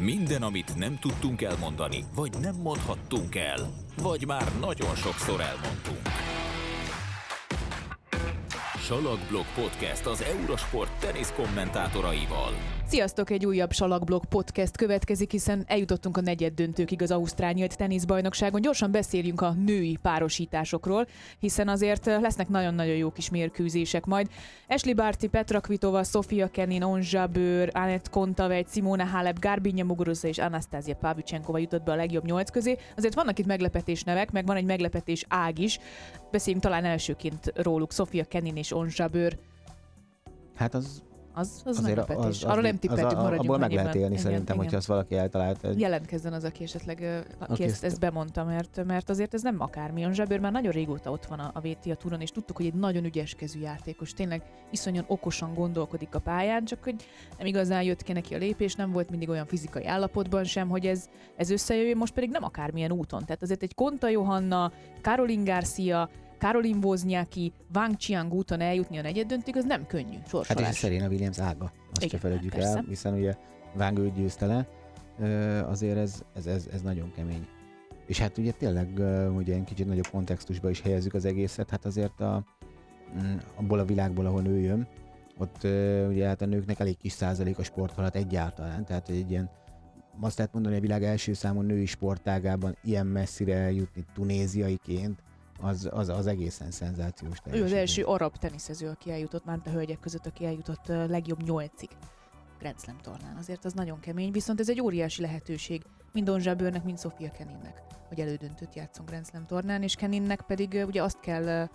Minden, amit nem tudtunk elmondani, vagy nem mondhattunk el, vagy már nagyon sokszor elmondtunk. Salakblog Podcast az Eurosport tenisz kommentátoraival. Sziasztok, egy újabb Salakblog podcast következik, hiszen eljutottunk a negyed döntőkig az Ausztrál nyílt teniszbajnokságon. Gyorsan beszéljünk a női párosításokról, hiszen azért lesznek nagyon-nagyon jó kis mérkőzések majd. Ashley Barty, Petra Kvitova, Sofia Kenin, Onja Bőr, Anett Kontaveit, Simona Halep, Garbinya Muguruza és Anastasia Pavlyuchenkova jutott be a legjobb nyolc közé. Azért vannak itt meglepetés nevek, meg van egy meglepetés ág is. Beszéljünk talán elsőként róluk, Sofia Kenin és Onja Bőr. Hát az az, az azért meglepetés. Az, az, Arról nem tippeltük, maradjunk Abból meg lehet élni igen, szerintem, igen. hogyha azt valaki eltalált. Egy... Jelentkezzen az, aki esetleg aki Aki ezt, ezt- bemondta, mert, mert azért ez nem akármi. A Zsebőr már nagyon régóta ott van a, a VT túron, és tudtuk, hogy egy nagyon ügyeskezű játékos. Tényleg iszonyan okosan gondolkodik a pályán, csak hogy nem igazán jött ki neki a lépés, nem volt mindig olyan fizikai állapotban sem, hogy ez, ez összejöjjön, most pedig nem akármilyen úton. Tehát azért egy Konta Johanna, Caroline Garcia, Caroline Wozniacki, Wang Chiang úton eljutni a negyeddöntőig, az nem könnyű Hát és a sorsolás. Serena Williams ága, azt Igen, se felejtjük persze. el, hiszen ugye Vang őt győzte le, azért ez, ez, ez, ez nagyon kemény. És hát ugye tényleg, ugye egy kicsit nagyobb kontextusba is helyezzük az egészet, hát azért a, mm, abból a világból, ahol nő jön, ott ugye hát a nőknek elég kis százalék a sporthalat egyáltalán, tehát egy ilyen azt lehet mondani, hogy a világ első számú női sportágában ilyen messzire eljutni tunéziaiként, az, az, az egészen szenzációs Ő az teljesítmény. első arab teniszező, aki eljutott, már a hölgyek között, aki eljutott legjobb nyolcig Grand Slam tornán. Azért az nagyon kemény, viszont ez egy óriási lehetőség mind Don Zsabőrnek, mind Sofia Keninnek, hogy elődöntőt játszon Grand Slam tornán, és Keninnek pedig ugye azt kell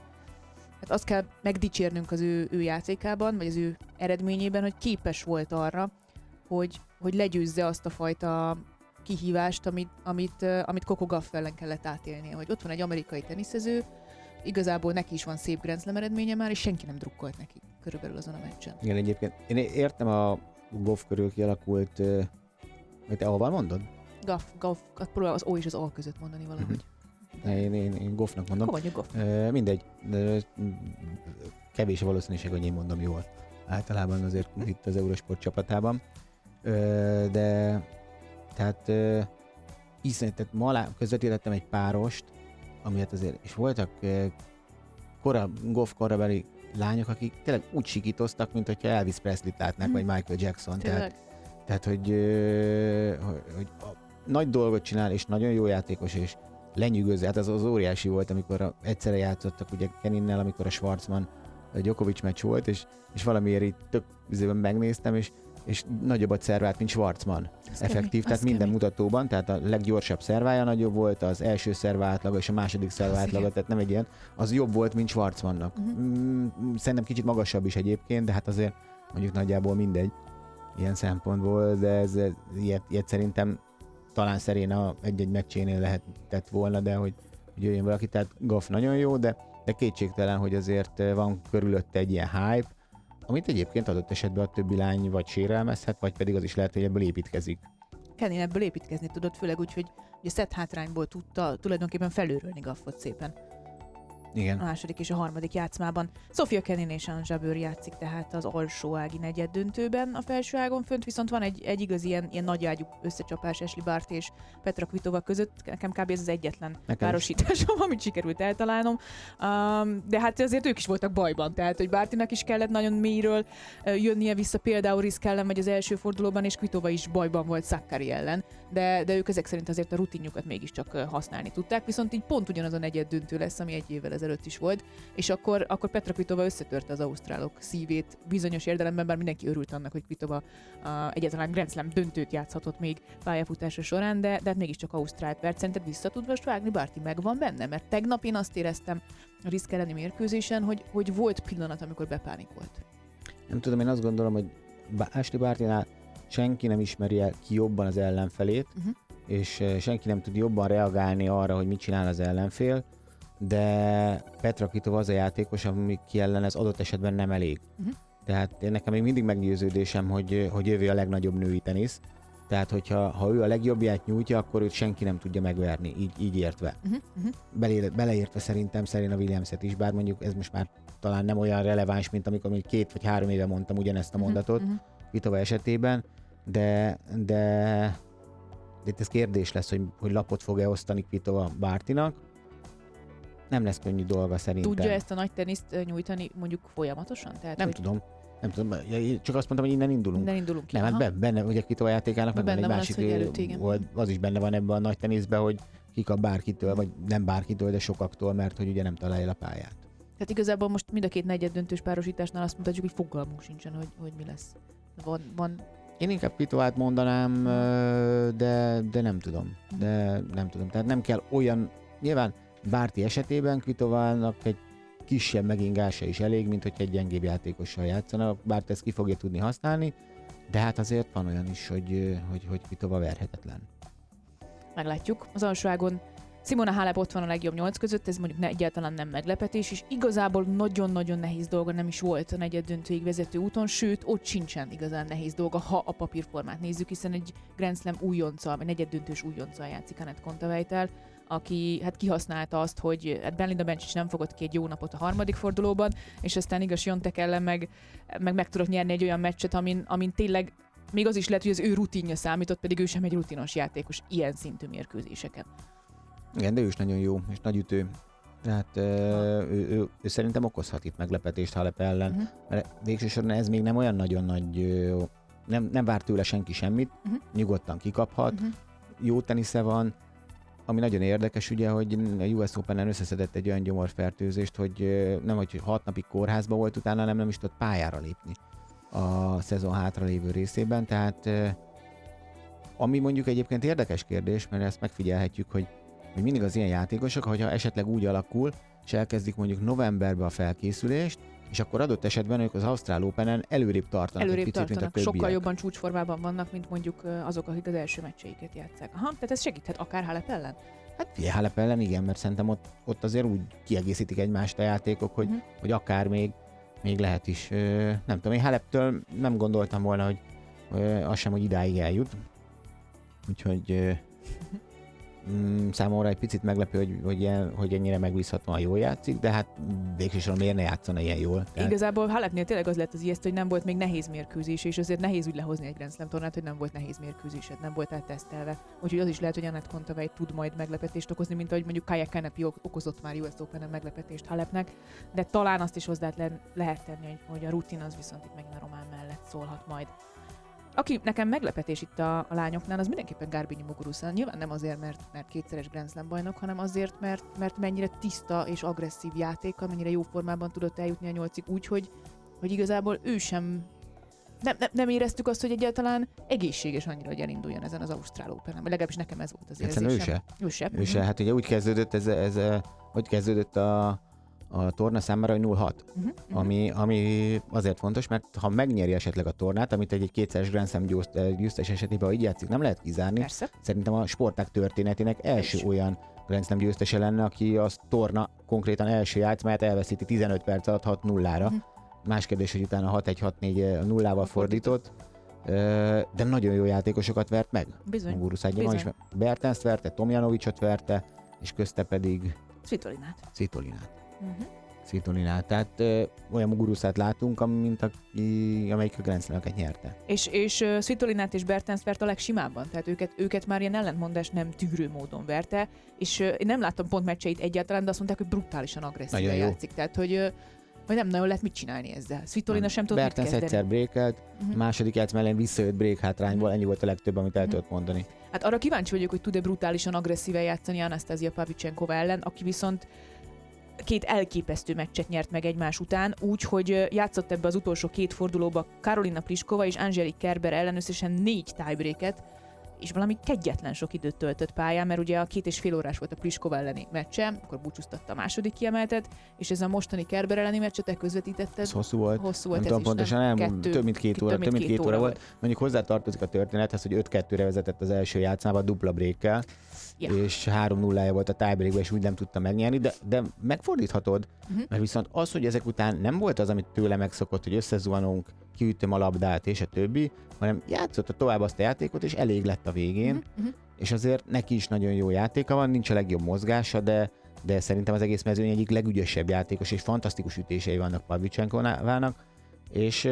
Hát azt kell megdicsérnünk az ő, ő játékában, vagy az ő eredményében, hogy képes volt arra, hogy, hogy legyőzze azt a fajta kihívást, amit, amit, amit Coco Gauff ellen kellett átélnie. Hogy ott van egy amerikai teniszező, igazából neki is van szép Grand Slam eredménye már, és senki nem drukkolt neki körülbelül azon a meccsen. Igen, egyébként én értem a golf körül kialakult, hogy te ahova mondod? Gaff, Gaff, próbál az O és az A között mondani valahogy. Én, én, én golfnak mondom. Hova Gaff? Ö, mindegy, de kevés a valószínűség, hogy én mondom jól. Általában azért itt az Eurosport csapatában. De tehát ö, iszonyat, tehát ma lá- közvetítettem egy párost, amiért azért, és voltak ö, kora, golf korabeli lányok, akik tényleg úgy sikítoztak, mint hogyha Elvis Presley-t látnák, Mhm. vagy Michael Jackson. Tehát, Tényleg. tehát hogy, ö, hogy, a, nagy dolgot csinál, és nagyon jó játékos, és lenyűgöző. Hát az, az óriási volt, amikor a, egyszerre játszottak ugye Keninnel, amikor a Schwarzman a Djokovic meccs volt, és, és valamiért így tök megnéztem, és, és nagyobb a szervát, mint Schwarzman. Az Effektív, kemény, tehát az minden kemény. mutatóban, tehát a leggyorsabb szervája nagyobb volt, az első szerva átlaga és a második szerva Az átlaga, tehát nem egy ilyen, az jobb volt, mint Schwarzmannak. Mm, szerintem kicsit magasabb is egyébként, de hát azért mondjuk nagyjából mindegy ilyen szempontból, de ez, ez ilyet, ilyet szerintem talán Szeréna egy-egy meccsénél lehetett volna, de hogy, hogy jöjjön valaki, tehát Goff nagyon jó, de, de kétségtelen, hogy azért eh, van körülötte egy ilyen hype, amit egyébként adott esetben a többi lány vagy sérelmezhet, vagy pedig az is lehet, hogy ebből építkezik. Kenin ebből építkezni tudott, főleg úgy, hogy ugye szett hátrányból tudta tulajdonképpen felőrölni Gaffot szépen. A Igen. második és a harmadik játszmában. Sofia Kenin és Anja Bőr játszik tehát az alsó ági negyed döntőben. A felső ágon fönt viszont van egy, egy igaz ilyen, ilyen nagyágyú összecsapás Ashley Bart és Petra Kvitova között. Nekem kb. ez az egyetlen Nekem is. párosításom, amit sikerült eltalálnom. Um, de hát azért ők is voltak bajban, tehát hogy Bártinak is kellett nagyon mélyről jönnie vissza például Risk ellen, vagy az első fordulóban, és Kvitova is bajban volt Sakkari ellen, de, de ők ezek szerint azért a rutinjukat mégiscsak használni tudták, viszont így pont ugyanaz a negyed döntő lesz, ami egy évvel ezelőtt is volt, és akkor, akkor Petra Kvitova összetörte az ausztrálok szívét bizonyos értelemben, bár mindenki örült annak, hogy Kvitova uh, egyáltalán Grand Slam döntőt játszhatott még pályafutása során, de, de hát mégiscsak Ausztrált vert. Szerinted vissza tud most vágni, Bárti megvan benne? Mert tegnap én azt éreztem a Risk elleni mérkőzésen, hogy, hogy volt pillanat, amikor bepánikolt. Nem tudom, én azt gondolom, hogy Ashley Bartinál senki nem ismeri el ki jobban az ellenfelét, Uh-huh. és eh, senki nem tud jobban reagálni arra, hogy mit csinál az ellenfél, de Petra Kvitova az a játékos, ami ki ellen ez adott esetben nem elég. Mhm. Tehát én nekem még mindig meggyőződésem, hogy, hogy ővé a legnagyobb női tenisz. Tehát, hogyha ha ő a legjobbját nyújtja, akkor őt senki nem tudja megverni, így, így értve. Uh-huh. Uh-huh. Belé, beleértve szerintem Serena Williams-et is, bár mondjuk ez most már talán nem olyan releváns, mint amikor még két vagy három éve mondtam ugyanezt a mondatot Uh-huh. Kvitova esetében, de, de itt ez kérdés lesz, hogy, hogy lapot fog-e osztani Kvitova Bártinak. Nem lesz könnyű dolga szerintem. Tudja ezt a nagy teniszt nyújtani mondjuk folyamatosan? Tehát, Nem hogy tudom. Nem tudom, csak azt mondtam, hogy innen indulunk. Innen indulunk ki. Nem, hát Aha. benne, ugye Kvitova játékának, meg Benne egy van az, másik, hogy ö, előtt, volt, az is benne van ebben a nagy teniszben, hogy kikap bárkitől, vagy nem bárkitől, de sokaktól, mert hogy ugye nem találja a pályát. Tehát igazából most mind a két negyed döntős párosításnál azt mutatjuk, hogy fogalmunk sincsen, hogy, hogy mi lesz. Van, van Én inkább Kvitovát mondanám, de, de nem tudom. De nem tudom. Tehát nem kell olyan, nyilván Bárti esetében Kvitovának egy kisebb megingása is elég, mint hogy egy gyengébb játékossal játszana. Bárti ezt ki fogja tudni használni, de hát azért van olyan is, hogy, hogy, hogy Kvitova verhetetlen. meglátjuk. Az alsó ágon Simona Halep ott van a legjobb nyolc között, ez mondjuk ne, egyáltalán nem meglepetés, és igazából nagyon-nagyon nehéz dolga nem is volt a negyed döntőig vezető úton, sőt, ott sincsen igazán nehéz dolga, ha a papírformát nézzük, hiszen egy Grand Slam újonca, vagy negyed döntős újonca játszik Anett Kontavejtel, aki hát kihasználta azt, hogy hát Belinda Bencic nem fogott ki egy jó napot a harmadik fordulóban, és aztán igaz Jontek ellen meg, meg, meg tudott nyerni egy olyan meccset, amin, amin tényleg még az is lehet, hogy az ő rutinja számított, pedig ő sem egy rutinos játékos ilyen szintű mérkőzéseken. Igen, de ő is nagyon jó, és nagy ütő. Tehát ö, ő, ő, ő, szerintem okozhat itt meglepetést Halep ellen, Mhm. mert végső soron ez még nem olyan nagyon nagy, nem, nem vár tőle senki semmit, Mhm. nyugodtan kikaphat, Mhm. jó tenisze van, ami nagyon érdekes ugye, hogy a US Open-en összeszedett egy olyan gyomorfertőzést, hogy nem, hogy hat napig kórházba volt utána, nem, nem is tudott pályára lépni a szezon hátralévő részében, tehát ami mondjuk egyébként érdekes kérdés, mert ezt megfigyelhetjük, hogy, hogy mindig az ilyen játékosok, hogyha esetleg úgy alakul, és elkezdik mondjuk novemberbe a felkészülést, és akkor adott esetben ők az Ausztrál Open-en előrébb tartanak Előrébb egy picit, tartanak, mint a többiek. sokkal jobban csúcsformában vannak, mint mondjuk azok, akik az első meccseiket játszák. Aha, tehát ez segíthet akár Halep ellen? Hát figyelj, Halep ellen igen, mert szerintem ott, ott azért úgy kiegészítik egymást a játékok, hogy, Mhm. hogy akár még, még lehet is. Nem tudom, én Haleptől nem gondoltam volna, hogy az sem, hogy idáig eljut. Úgyhogy ö, mm, számomra egy picit meglepő, hogy, hogy, ilyen, hogy ennyire megbízhatóan jól játszik, de hát végsősorban miért ne játszana ilyen jól? Tehát, Igazából Halepnél tényleg az lett az ijesztő, hogy nem volt még nehéz mérkőzés, és azért nehéz úgy lehozni egy Grand Slam tornát, hogy nem volt nehéz mérkőzésed, nem voltál tesztelve. Úgyhogy az is lehet, hogy Annette Kontaveit tud majd meglepetést okozni, mint ahogy mondjuk Kaya Kanepi ok- okozott már US Open-en meglepetést Halepnek, de talán azt is hozzá le- lehet tenni, hogy, hogy a rutin az viszont itt megint a román mellett szólhat majd. Aki nekem meglepetés itt a, a lányoknál, az mindenképpen Garbini Muguruza. Nyilván nem azért, mert, mert kétszeres Grand Slam bajnok, hanem azért, mert, mert mennyire tiszta és agresszív játéka, mennyire jó formában tudott eljutni a nyolcig, úgyhogy hogy igazából ő sem nem, nem, nem éreztük azt, hogy egyáltalán egészséges annyira, hogy elinduljon ezen az Ausztrál open vagy legalábbis nekem ez volt az Egyszerűen ő érzésem. se. Ő se. Ő se. Hát ugye úgy kezdődött ez, ez, ez hogy kezdődött a, a torna számára, hogy 0-6. Mhm, mhm. ami, ami azért fontos, mert ha megnyeri esetleg a tornát, amit egy, egy kétszeres Grand Slam eh, győztes esetében, ha így játszik, nem lehet kizárni. Persze. Szerintem a sporták történetének első És. olyan Grand Slam győztese lenne, aki a torna konkrétan első játszmáját elveszíti 15 perc alatt 6 0 ra Mhm. Más kérdés, hogy utána 6-1-6-4 nullával fordított, de nagyon jó játékosokat vert meg. Bizony. Ma is. Bertenszt verte, Tomjanovicsot verte, és közte pedig Svitolinát. Citolinát. Uh-huh. Svitolinát. Tehát ö, olyan Muguruszát látunk, mint aki, amelyik a Grand nyerte. És, és uh, Svitolinát és Bertens vert a legsimábban, tehát őket, őket már ilyen ellentmondás nem tűrő módon verte, és uh, én nem láttam pont meccseit egyáltalán, de azt mondták, hogy brutálisan agresszíven játszik, tehát hogy, uh, hogy nem nagyon lehet mit csinálni ezzel. Svitolina sem tudott mit Bertens kezdeni. egyszer brékelt, Mhm. második játszma ellen visszajött break hátrányból, ennyi volt a legtöbb, amit el Mhm. tudott mondani. Hát arra kíváncsi vagyok, hogy tud-e brutálisan agresszíven játszani Anastasia Pavlyuchenkova ellen, aki viszont két elképesztő meccset nyert meg egymás után, úgy, hogy ö, játszott ebbe az utolsó két fordulóba Karolina Pliskova és Angelique Kerber ellen összesen négy tiebreaket, és valami kegyetlen sok időt töltött pályán, mert ugye a két és fél órás volt a Pliskova elleni meccse, akkor búcsúztatta a második kiemeltet, és ez a mostani Kerber elleni meccset te közvetítetted. Ez hosszú volt. Hosszú Nem volt tudom ez pontosan, nem, több mint két óra, több mint két óra volt. Mondjuk hozzá tartozik a történethez, hogy 5-2-re vezetett az első játszmába dupla brékkel, Ja. és 3 0 volt a tiebreakben, és úgy nem tudta megnyerni, de, de megfordíthatod, Mhm. mert viszont az, hogy ezek után nem volt az, amit tőle megszokott, hogy összezuhanunk, kiütöm a labdát, és a többi, hanem játszotta tovább azt a játékot, és elég lett a végén, mhm. és azért neki is nagyon jó játéka van, nincs a legjobb mozgása, de, de szerintem az egész mezőny egyik legügyesebb játékos, és fantasztikus ütései vannak Pavlyuchenkovának, és,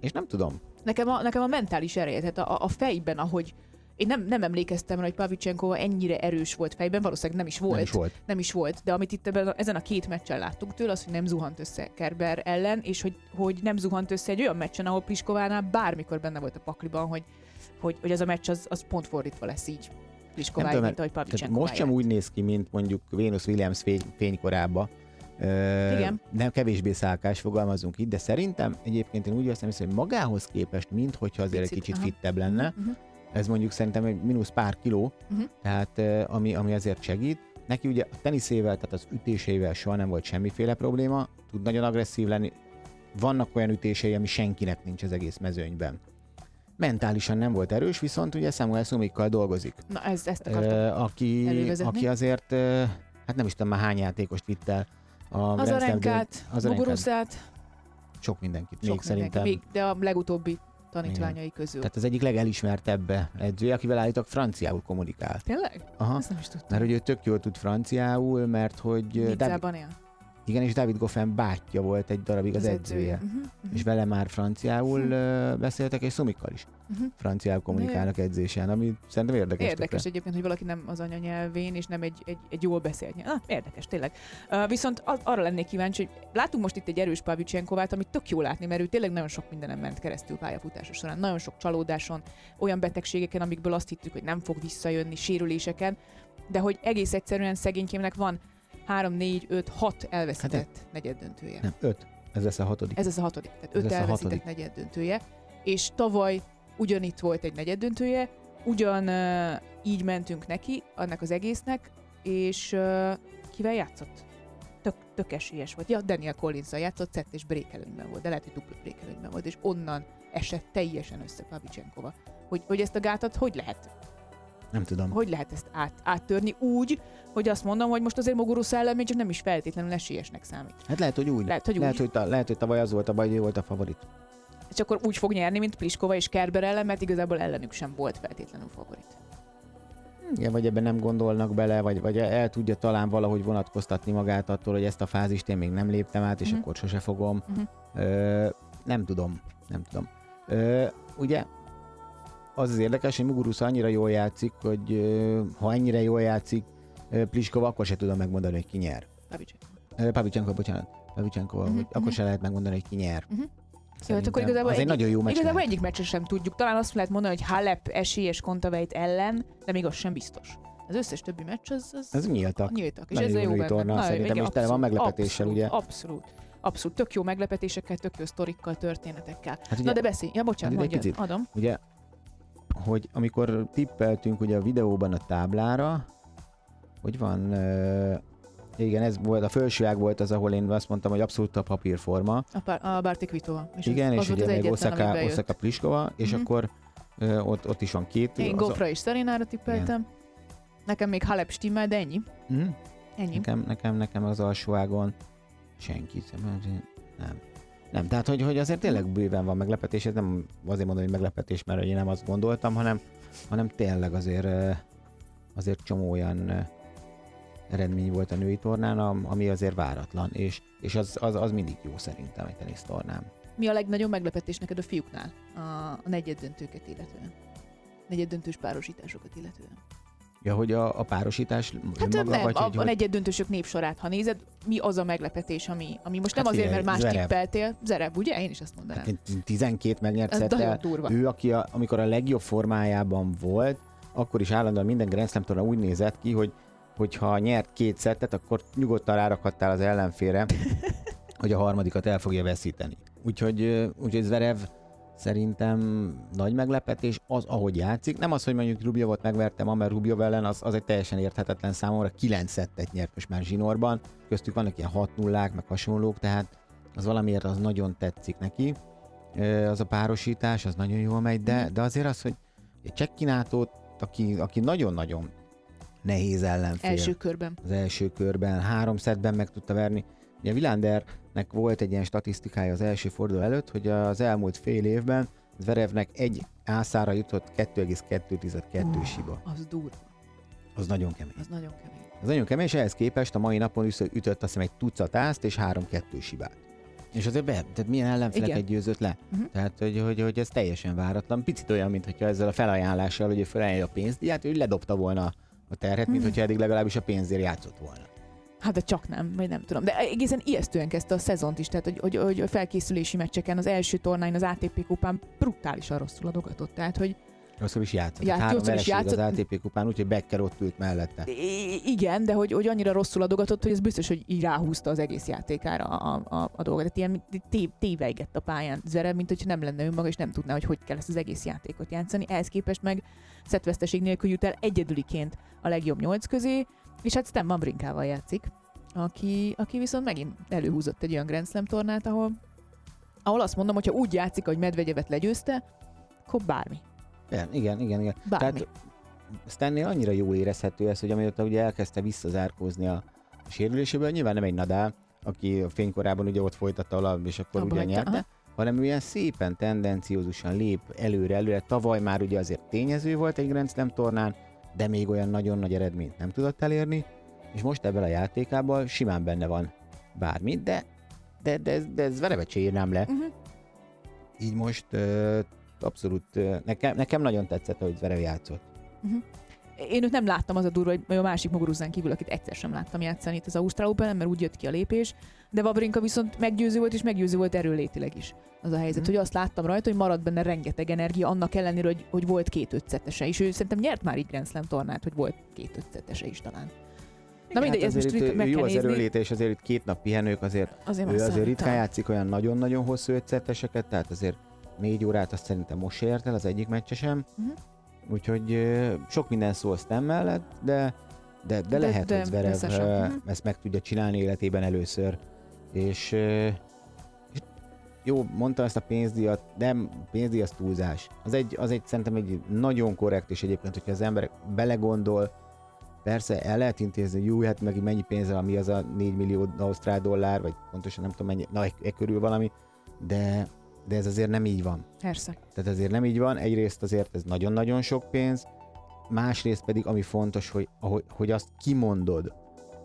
és nem tudom, Nekem a, nekem a mentális ereje, tehát a, a fejben, ahogy én nem, nem emlékeztem rá, hogy Pavicsenkova ennyire erős volt fejben, valószínűleg nem is volt. Nem is volt. nem is volt, de amit itt ebben, ezen a két meccsen láttunk tőle, az, hogy nem zuhant össze Kerber ellen, és hogy, hogy nem zuhant össze egy olyan meccsen, ahol Pliskovánál bármikor benne volt a pakliban, hogy, hogy, hogy az a meccs az, az pont fordítva lesz így. Pliskováig, tudom, mint ahogy Tehát Pavicsenko most sem úgy néz ki, mint mondjuk Venus Williams fény, fénykorába. Ö, Igen. Nem kevésbé szálkás fogalmazunk itt, de szerintem egyébként én úgy veszem észre, hogy magához képest, mint hogyha azért Picit, egy kicsit aha. fittebb lenne. Uh-huh. Ez mondjuk szerintem egy mínusz pár kiló, Mhm. tehát ami, ami azért segít. Neki ugye a teniszével, tehát az ütésével soha nem volt semmiféle probléma, tud nagyon agresszív lenni. Vannak olyan ütései, ami senkinek nincs az egész mezőnyben. Mentálisan nem volt erős, viszont ugye Samuel Szumikkal dolgozik. Na ez, ezt akartam. Aki, elővezetni. aki azért, hát nem is tudom már hány játékost vitt el a az Arenkát, az. Muguruszát, sok mindenkit, sok még szerintem. mindenki, még, de a legutóbbi tanítványai közül. Tehát az egyik legelismertebb edző, akivel állítok franciául kommunikál. Tényleg? Aha. Ezt nem is tudtam. Mert hogy ő tök jól tud franciául, mert hogy Nizzában él. Igen, és David Goffin bátyja volt egy darabig az, edzője. Uh-huh, uh-huh. És vele már franciául ö, beszéltek, és Szumikkal is Uh-huh. franciául kommunikálnak edzésen, ami szerintem érdekes. Érdekes tökre. egyébként, hogy valaki nem az anyanyelvén, és nem egy, egy, egy jól beszélt nyelv. Ah, érdekes, tényleg. Uh, viszont az, arra lennék kíváncsi, hogy látunk most itt egy erős Pavicsenkovát, amit tök jó látni, mert ő tényleg nagyon sok mindenem ment keresztül pályafutása során. Nagyon sok csalódáson, olyan betegségeken, amikből azt hittük, hogy nem fog visszajönni, sérüléseken, de hogy egész egyszerűen szegénykémnek van 3, 4, 5, 6 elveszített hát negyed döntője. Nem, öt. Ez lesz a hatodik. Ez lesz a hatodik. Tehát Ez öt lesz a elveszített hatodik. negyed döntője, és tavaly ugyanitt volt egy negyed döntője, ugyan uh, így mentünk neki, annak az egésznek, és uh, kivel játszott? Tök, tök esélyes volt. Ja, Daniel collins játszott, szett és break előnyben volt, de lehet, hogy dupla break előnyben volt, és onnan esett teljesen össze Pavicsenkova. Hogy, hogy ezt a gátat hogy lehet? Nem tudom. Hogy lehet ezt át, áttörni úgy, hogy azt mondom, hogy most azért Mogurusz ellen még csak nem is feltétlenül esélyesnek számít. Hát lehet, hogy úgy. Lehet, hogy lehet, úgy. Hogy ta, lehet, hogy tavaly az volt a baj, hogy ő volt a favorit. És akkor úgy fog nyerni, mint Pliskova és Kerber ellen, mert igazából ellenük sem volt feltétlenül favorit. Igen, vagy ebben nem gondolnak bele, vagy, vagy el tudja talán valahogy vonatkoztatni magát attól, hogy ezt a fázist én még nem léptem át, és Mhm. akkor sose fogom. Mhm. Ö, nem tudom, nem tudom. Ö, ugye az az érdekes, hogy Muguruza annyira jól játszik, hogy ha ennyire jól játszik Pliskova, akkor se tudom megmondani, hogy ki nyer. Pavicsenko. Ö, Pavicsenko, bocsánat. Pavicsenko, Mhm, akkor mhm. se lehet megmondani, hogy ki nyer. Mhm. Szerintem. akkor igazából az egy egyik- nagyon jó meccs Igazából egyik meccsen sem tudjuk. Talán azt lehet mondani, hogy Halep esélyes Kontaveit ellen, de még az sem biztos. Az összes többi meccs az, az Ez nyíltak. nyíltak. És ez jó benne. torna, Nagyon- szerintem, igen, és tele van meglepetéssel, abszolút, ugye? Abszolút. Abszolút. Tök jó meglepetésekkel, tök jó sztorikkal, történetekkel. Hát Na de beszélj. Ja, bocsánat, hát egy mondja. picit. Adom. ugye, hogy amikor tippeltünk ugye a videóban a táblára, hogy van, uh, igen, ez volt, a felsőág volt az, ahol én azt mondtam, hogy abszolút a papírforma. A, pár, a Bartik Vitova. És igen, az, és az ugye még bejött. Osaka Pliskova, és Mhm. akkor uh, ott, ott is van két. Én Gofra és Szerinára tippeltem. Nekem még Halep stimmel, de ennyi. Mhm. Ennyi. Nekem, nekem, nekem az alsóágon senki. Nem. Nem, tehát hogy, hogy azért tényleg bőven van meglepetés, ez nem azért mondom, hogy meglepetés, mert én nem azt gondoltam, hanem, hanem tényleg azért, azért csomó olyan eredmény volt a női tornán, am- ami azért váratlan, és, és az, az, az mindig jó szerintem egy tenisztornán. Mi a legnagyobb meglepetés neked a fiúknál? A, a negyed döntőket illetően. Negyed döntős párosításokat illetően. Ja, hogy a, a párosítás Hát önmaga, nem, vagy a, hogy, a negyed népsorát, ha nézed, mi az a meglepetés, ami, ami most nem Hát azért, mert más Zverev. tippeltél. Zereb, ugye? Én is azt mondanám. hát 12 megnyert szettel, ő, aki a, amikor a legjobb formájában volt, akkor is állandóan minden Grand Slam úgy nézett ki, hogy hogyha nyert két szettet, akkor nyugodtan rárakhattál az ellenfére, hogy a harmadikat el fogja veszíteni. Úgyhogy, úgyhogy Zverev szerintem nagy meglepetés az, ahogy játszik. Nem az, hogy mondjuk Rubjovot megvertem, mert Rubjov ellen az, az egy teljesen érthetetlen számomra. 9 szettet nyert most már zsinórban, köztük vannak ilyen 6 nullák, meg hasonlók, tehát az valamiért az nagyon tetszik neki. Az a párosítás, az nagyon jól megy, de, de azért az, hogy egy Csekkinátót, aki, aki nagyon-nagyon nehéz ellenfél Első körben. az első körben, három szettben meg tudta verni. Ugye Vilándernek volt egy ilyen statisztikája az első forduló előtt, hogy az elmúlt fél évben Zverevnek egy ászára jutott 2,2 Ú. siba. Az durva. Az nagyon kemény. Az nagyon kemény. Az nagyon kemény, és ehhez képest a mai napon ütött azt hiszem egy tucat ászt és három kettő sibát. És azért be, tehát milyen ellenfeleket Igen. győzött le. Mhm. Tehát, hogy, hogy, hogy ez teljesen váratlan. Picit olyan, mintha ezzel a felajánlással, hogy ő felajánlja a pénzdíját, ő ledobta volna a terhet, mint Mhm. hogyha eddig legalábbis a pénzért játszott volna. Hát de csak nem, vagy nem tudom. De egészen ijesztően kezdte a szezont is, tehát hogy, hogy, hogy a felkészülési meccseken, az első tornáin, az ATP kupán brutálisan rosszul adogatott. Tehát, hogy Rosszul is játszott. Já, Hát három is vereség az játszott. ATP kupán, úgyhogy Becker ott ült mellette. I- igen, de hogy, hogy annyira rosszul adogatott, hogy ez biztos, hogy így ráhúzta az egész játékára a, a, a dolgot. Tehát ilyen té, téveigett a pályán Zverev, mint hogyha nem lenne önmaga, és nem tudná, hogy hogy kell ezt az egész játékot játszani. Ehhez képest meg szetveszteség nélkül jut el egyedüliként a legjobb nyolc közé, és hát Stan Wawrinkával játszik, aki, aki viszont megint előhúzott egy olyan Grand Slam tornát, ahol, ahol azt mondom, hogyha úgy játszik, hogy Medvegyevet legyőzte, akkor bármi. Igen, igen, igen. igen. Bármi. Tehát Stannél annyira jól érezhető ez, hogy amióta ugye elkezdte visszazárkózni a sérüléséből, nyilván nem egy Nadal, aki a fénykorában ugye ott folytatta alap, és akkor Abba ugye nyerte, aha. hanem ilyen szépen tendenciózusan lép előre, előre. Tavaly már ugye azért tényező volt egy Grand Slam tornán, de még olyan nagyon nagy eredményt nem tudott elérni, és most ebben a játékában simán benne van bármi, de de, de, ez- de ez Verevet se írnám le. Uh-huh. Így most uh, abszolút, uh, nekem, nekem nagyon tetszett, hogy Zverev játszott. Én őt nem láttam, az a durva, hogy a másik mogorúzzán kívül, akit egyszer sem láttam játszani itt az Ausztrál open mert úgy jött ki a lépés, de Vavrinka viszont meggyőző volt, és meggyőző volt erőlétileg is. Az a helyzet, Mhm. hogy azt láttam rajta, hogy maradt benne rengeteg energia, annak ellenére, hogy, hogy volt két ötszetese, és ő szerintem nyert már így Grand Slam tornát, hogy volt két ötszetese is talán. Na mindegy, hát ez most itt meg jó az nézni. erőléte, és azért itt két nap pihenők, azért Azért ő azért ritkán játszik olyan nagyon-nagyon hosszú ötszetteseket, tehát azért négy órát azt szerintem most ért el az egyik meccse sem. Úgyhogy sok minden szól Stan mellett, de, de, de, De- lehet, de hogy Zverev ezt meg tudja csinálni életében először. És, és jó, mondtam ezt a pénzdíjat, nem, pénzdíj az túlzás. Az egy, az egy szerintem egy nagyon korrekt, és egyébként, hogyha az ember belegondol, persze el lehet intézni, jó, hát meg mennyi pénze, ami az a 4 millió ausztrál dollár, vagy pontosan nem tudom mennyi, na, e körül valami, de, de ez azért nem így van. Persze. Tehát ezért nem így van. Egyrészt azért ez nagyon-nagyon sok pénz, másrészt pedig, ami fontos, hogy, ahogy, hogy azt kimondod,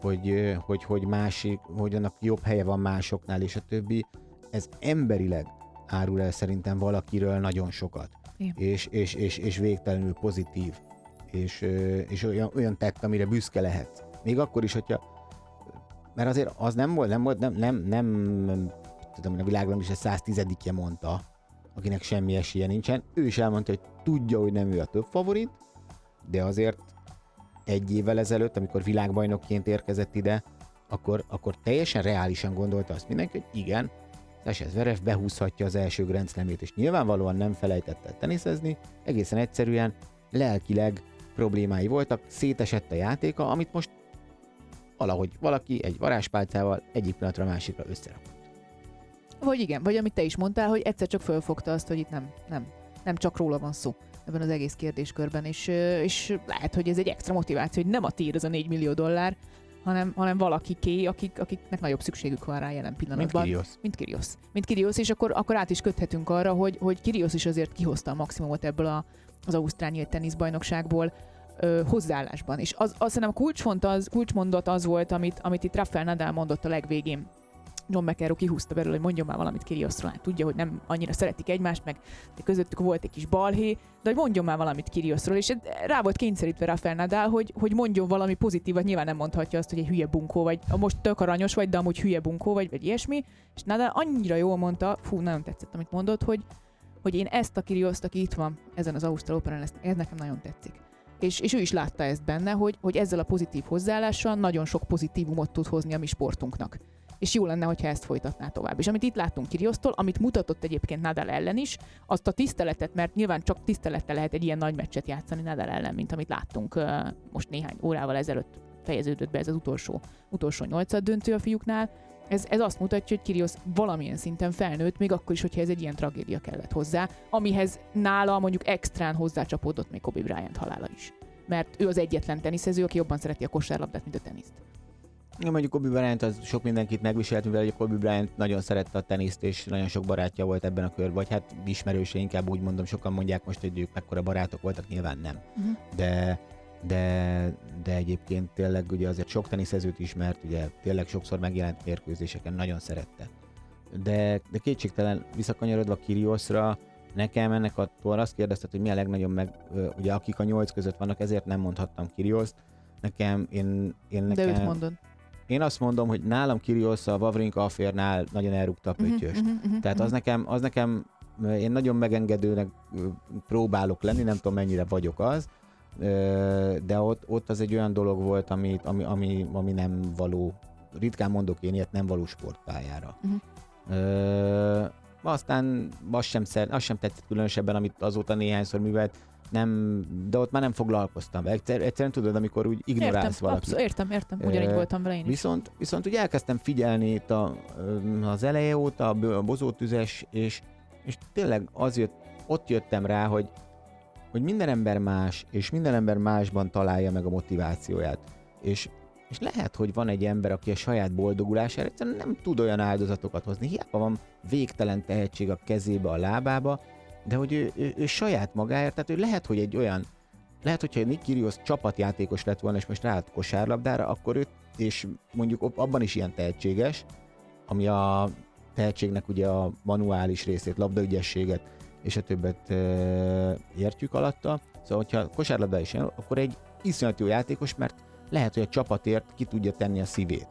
hogy, hogy, hogy másik, hogy annak jobb helye van másoknál, és a többi, ez emberileg árul el szerintem valakiről nagyon sokat. Igen. És, és, és, és végtelenül pozitív. És, és olyan, olyan tett, amire büszke lehet. Még akkor is, hogyha mert azért az nem volt, nem volt, nem, nem, nem tudom, a világban is a 110 mondta, akinek semmi esélye nincsen. Ő is elmondta, hogy tudja, hogy nem ő a több favorit, de azért egy évvel ezelőtt, amikor világbajnokként érkezett ide, akkor, akkor teljesen reálisan gondolta azt mindenki, hogy igen, Sasha Zverev behúzhatja az első Grand Slamét, és nyilvánvalóan nem felejtett el teniszezni, egészen egyszerűen lelkileg problémái voltak, szétesett a játéka, amit most valahogy valaki egy varázspálcával egyik pillanatra a másikra összerakott. Vagy igen, vagy amit te is mondtál, hogy egyszer csak fölfogta azt, hogy itt nem, nem, nem csak róla van szó ebben az egész kérdéskörben, és, és lehet, hogy ez egy extra motiváció, hogy nem a tiéd ez a 4 millió dollár, hanem, hanem valakiké, akik, akiknek nagyobb szükségük van rá jelen Mint pillanatban. Kyrgios. Mint Kirios. Mint Kirios, és akkor, akkor át is köthetünk arra, hogy, hogy Kirios is azért kihozta a maximumot ebből a, az Ausztrál nyílt teniszbajnokságból ö, hozzáállásban. És az, azt hiszem a kulcsfont az, kulcsmondat az volt, amit, amit itt Rafael Nadal mondott a legvégén. John McEnroe kihúzta belőle, hogy mondjon már valamit Kiriosról. Hát tudja, hogy nem annyira szeretik egymást, meg de közöttük volt egy kis balhé, de hogy mondjon már valamit Kiriosról. És rá volt kényszerítve Rafael Nadal, hogy, hogy mondjon valami pozitívat. Nyilván nem mondhatja azt, hogy egy hülye bunkó vagy, a most tök aranyos vagy, de amúgy hülye bunkó vagy, vagy ilyesmi. És Nadal annyira jól mondta, fú, nagyon tetszett, amit mondott, hogy, hogy én ezt a Kirioszt, aki itt van ezen az Ausztrál Open-en, ezt- ez nekem nagyon tetszik. És, és ő is látta ezt benne, hogy, hogy ezzel a pozitív hozzáállással nagyon sok pozitívumot tud hozni a mi sportunknak. És jó lenne, hogyha ezt folytatná tovább. És amit itt láttunk Kiriosztól, amit mutatott egyébként Nadal ellen is, azt a tiszteletet, mert nyilván csak tisztelettel lehet egy ilyen nagy meccset játszani Nadal ellen, mint amit láttunk most néhány órával ezelőtt fejeződött be ez az utolsó, utolsó nyolcad döntő a fiúknál. Ez, ez azt mutatja, hogy Kyrgios valamilyen szinten felnőtt, még akkor is, hogyha ez egy ilyen tragédia kellett hozzá, amihez nála mondjuk extrán hozzácsapódott még Kobe Bryant halála is. Mert ő az egyetlen teniszező, aki jobban szereti a kosárlabdát, mint a teniszt. Ja, mondjuk Kobe Bryant az sok mindenkit megviselt, mivel ugye Kobe Bryant nagyon szerette a teniszt, és nagyon sok barátja volt ebben a körben, vagy hát ismerőse, inkább úgy mondom, sokan mondják most, hogy ők mekkora barátok voltak, nyilván nem. Uh-huh. De, de, de egyébként tényleg ugye azért sok teniszezőt ismert, ugye tényleg sokszor megjelent mérkőzéseken, nagyon szerette. de, de kétségtelen visszakanyarodva Kiriosra, nekem ennek a azt kérdezted, hogy mi a legnagyobb meg, ugye akik a nyolc között vannak, ezért nem mondhattam Kirioszt. Nekem, én, én nekem... De őt mondod. Én azt mondom, hogy nálam Kirios a Wawrinka afférnál nagyon elrúgta a mhm, pöttyöst. Uh-huh, uh-huh, Tehát az nekem, az nekem, én nagyon megengedőnek próbálok lenni, nem tudom mennyire vagyok az, de ott, ott az egy olyan dolog volt, ami, ami, ami, ami nem való, ritkán mondok én ilyet, nem való sportpályára. Uh-huh. aztán az sem, szer, az sem tetszett különösebben, amit azóta néhányszor művelt, nem, de ott már nem foglalkoztam. Egyszer, egyszerűen tudod, amikor úgy ignorálsz értem, valakit. Abszol, értem, értem, ugyanígy voltam vele én is. Viszont, viszont úgy elkezdtem figyelni itt a, az eleje óta, a bozótüzes, és, és tényleg az jött, ott jöttem rá, hogy, hogy minden ember más, és minden ember másban találja meg a motivációját. És, és lehet, hogy van egy ember, aki a saját boldogulására egyszerűen nem tud olyan áldozatokat hozni. Hiába van végtelen tehetség a kezébe, a lábába, de hogy ő, ő, ő saját magáért, tehát ő lehet, hogy egy olyan, lehet, hogyha Nick Kyrgios csapatjátékos lett volna, és most ráállt kosárlabdára, akkor ő, és mondjuk abban is ilyen tehetséges, ami a tehetségnek ugye a manuális részét, labdaügyességet, és a többet e, értjük alatta. Szóval, hogyha kosárlabda is akkor egy iszonyat jó játékos, mert lehet, hogy a csapatért ki tudja tenni a szívét.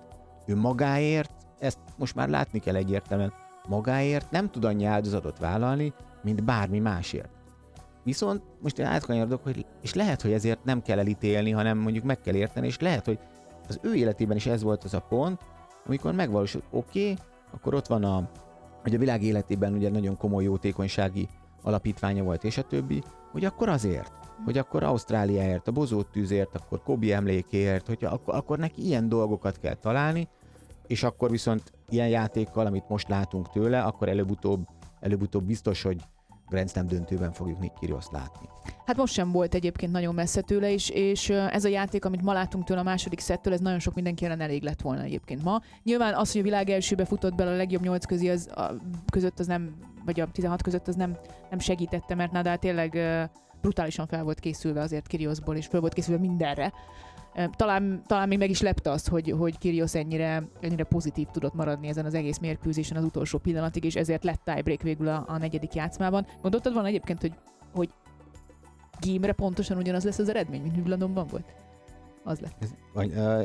Ő magáért, ezt most már látni kell egyértelműen, magáért nem tud annyi áldozatot vállalni, mint bármi másért. Viszont most én átkanyarodok, hogy, és lehet, hogy ezért nem kell elítélni, hanem mondjuk meg kell érteni, és lehet, hogy az ő életében is ez volt az a pont, amikor megvalósult, oké, okay, akkor ott van a, hogy a világ életében ugye nagyon komoly jótékonysági alapítványa volt, és a többi, hogy akkor azért, hogy akkor Ausztráliáért, a bozót tűzért, akkor Kobi emlékéért, hogy akkor, akkor neki ilyen dolgokat kell találni, és akkor viszont ilyen játékkal, amit most látunk tőle, akkor előbb-utóbb előbb-utóbb biztos, hogy Grand Slam döntőben fogjuk Nick Kyrgios látni. Hát most sem volt egyébként nagyon messze tőle is, és ez a játék, amit ma látunk tőle a második szettől, ez nagyon sok mindenki ellen elég lett volna egyébként ma. Nyilván az, hogy a világ elsőbe futott bele a legjobb nyolc közé, az a, között az nem, vagy a 16 között az nem, nem segítette, mert Nadal tényleg brutálisan fel volt készülve azért Kyrgiosból, és fel volt készülve mindenre. Talán, talán még meg is lepte azt, hogy, hogy Kyrgios ennyire, ennyire pozitív tudott maradni ezen az egész mérkőzésen az utolsó pillanatig, és ezért lett tiebreak végül a, a negyedik játszmában. Gondoltad volna egyébként, hogy, hogy gémre pontosan ugyanaz lesz az eredmény, mint Wimbledonban volt? Az lett. Ez,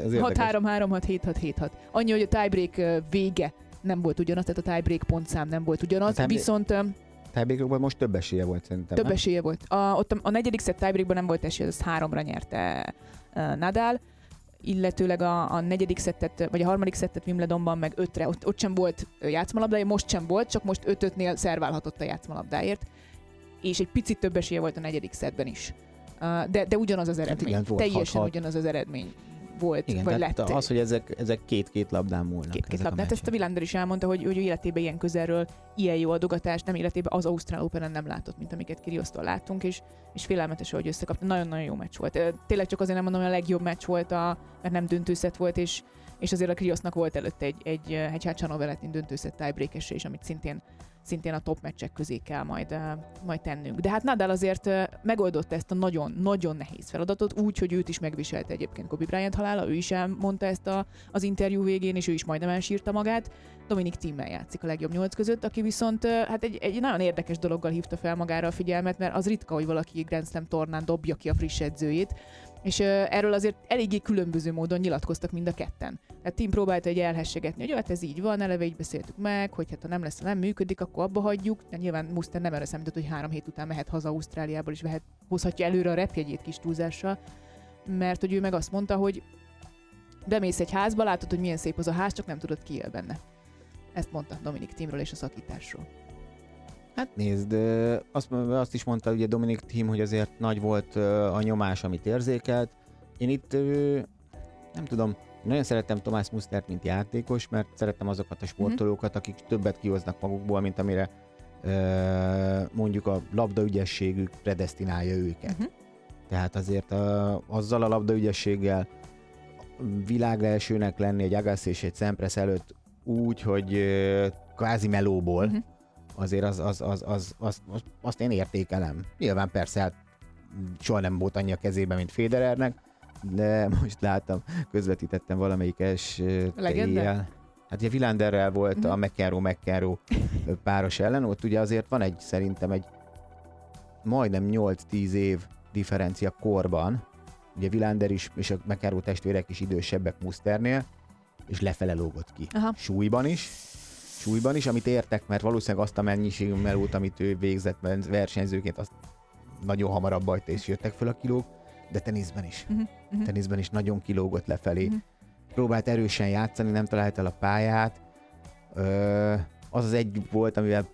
ez 6-3-3, 6-7-6-7-6. Annyi, hogy a tiebreak vége nem volt ugyanaz, tehát a tiebreak pontszám nem volt ugyanaz, a viszont... Tiebreakban most több esélye volt szerintem. Több nem? esélye volt. A, ott a, a negyedik szett tiebreakban nem volt esélye, az háromra nyerte Nadal, illetőleg a, a negyedik szettet, vagy a harmadik szettet Wimbledonban meg ötre, ott, ott sem volt játszmalabdája, most sem volt, csak most ötötnél szerválhatott a játszmalabdáért, és egy picit több esélye volt a negyedik szettben is. De, de ugyanaz az eredmény. Hát igen, Teljesen hat, ugyanaz az eredmény volt, Igen, vagy lett. Az, hogy ezek, ezek két-két labdán múlnak. Két-két labdán. Hát ezt a Villander is elmondta, hogy, hogy életében ilyen közelről ilyen jó adogatást nem életében az Ausztrál open nem látott, mint amiket Kiriosztól láttunk, és, és félelmetes, hogy összekapta. Nagyon-nagyon jó meccs volt. Tényleg csak azért nem mondom, hogy a legjobb meccs volt, a, mert nem döntőszet volt, és, és azért a Kiriosznak volt előtte egy, egy, egy Hácsánó Veletin döntőszet tiebreak és amit szintén szintén a top meccsek közé kell majd, majd tennünk. De hát Nadal azért megoldotta ezt a nagyon-nagyon nehéz feladatot, úgy, hogy őt is megviselte egyébként Kobe Bryant halála, ő is elmondta ezt a, az interjú végén, és ő is majdnem elsírta magát. Dominik Timmel játszik a legjobb nyolc között, aki viszont hát egy, egy nagyon érdekes dologgal hívta fel magára a figyelmet, mert az ritka, hogy valaki Grand Slam tornán dobja ki a friss edzőjét, és erről azért eléggé különböző módon nyilatkoztak mind a ketten. Tehát Tim próbálta egy elhessegetni, hogy jó, hát ez így van, eleve így beszéltük meg, hogy hát ha nem lesz, nem működik, akkor abba hagyjuk. De nyilván Muster nem erre számított, hogy három hét után mehet haza Ausztráliából, és vehet, hozhatja előre a repjegyét kis túlzással, mert hogy ő meg azt mondta, hogy bemész egy házba, látod, hogy milyen szép az a ház, csak nem tudod ki él benne. Ezt mondta Dominik Timről és a szakításról. Hát nézd, azt, azt is mondta ugye Dominik Tim, hogy azért nagy volt a nyomás, amit érzékelt. Én itt nem tudom, nagyon szerettem Tomás Mustert, mint játékos, mert szerettem azokat a sportolókat, akik többet kihoznak magukból, mint amire mondjuk a labdaügyességük predestinálja őket. Uh-huh. Tehát azért a, azzal a labdaügyességgel világ elsőnek lenni egy Agassi és egy Szempres előtt úgy, hogy kvázi melóból, uh-huh azért az, az, az, az, az, az, azt én értékelem. Nyilván persze, hát soha nem volt annyi a kezében, mint Federernek, de most láttam, közvetítettem valamelyik es Legenda? Hát ugye Vilanderrel volt Mhm. a McEnroe McEnroe páros ellen, ott ugye azért van egy szerintem egy majdnem 8-10 év differencia korban, ugye Vilander is, és a McEnroe testvérek is idősebbek Musternél, és lefele lógott ki. Aha. Súlyban is, súlyban is, amit értek, mert valószínűleg azt a mennyiségű melót, amit ő végzett versenyzőként, azt nagyon hamarabb bajta, és jöttek fel a kilók, de teniszben is. Mhm. Teniszben is nagyon kilógott lefelé. Mhm. Próbált erősen játszani, nem talált el a pályát. Ö, az az egy volt, amivel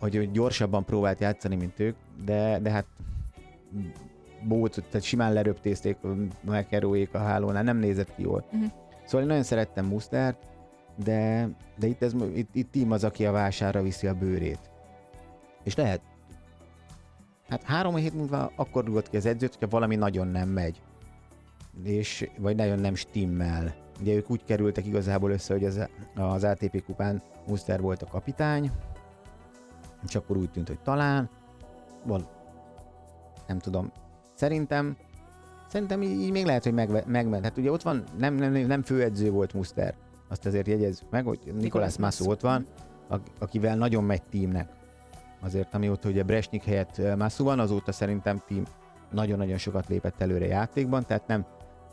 hogy gyorsabban próbált játszani, mint ők, de, de hát bót, tehát simán leröptézték McEnroe-ék a hálónál, nem nézett ki jól. Mhm. Szóval én nagyon szerettem Mustert, de, de itt, ez, itt, itt Tim az, aki a vásárra viszi a bőrét. És lehet, hát három hét múlva akkor rúgott ki az edzőt, hogyha valami nagyon nem megy. És, vagy nagyon nem stimmel. Ugye ők úgy kerültek igazából össze, hogy az, az ATP kupán Muster volt a kapitány, és akkor úgy tűnt, hogy talán van, nem tudom, szerintem Szerintem így, így még lehet, hogy megve, megment. Hát ugye ott van, nem, nem, nem főedző volt Muster. Azt azért jegyez meg, hogy Nikolás Massú ott van, ak- akivel nagyon megy teamnek. Azért, amióta ugye Bresnik helyett Massú van, azóta szerintem team nagyon-nagyon sokat lépett előre játékban, tehát nem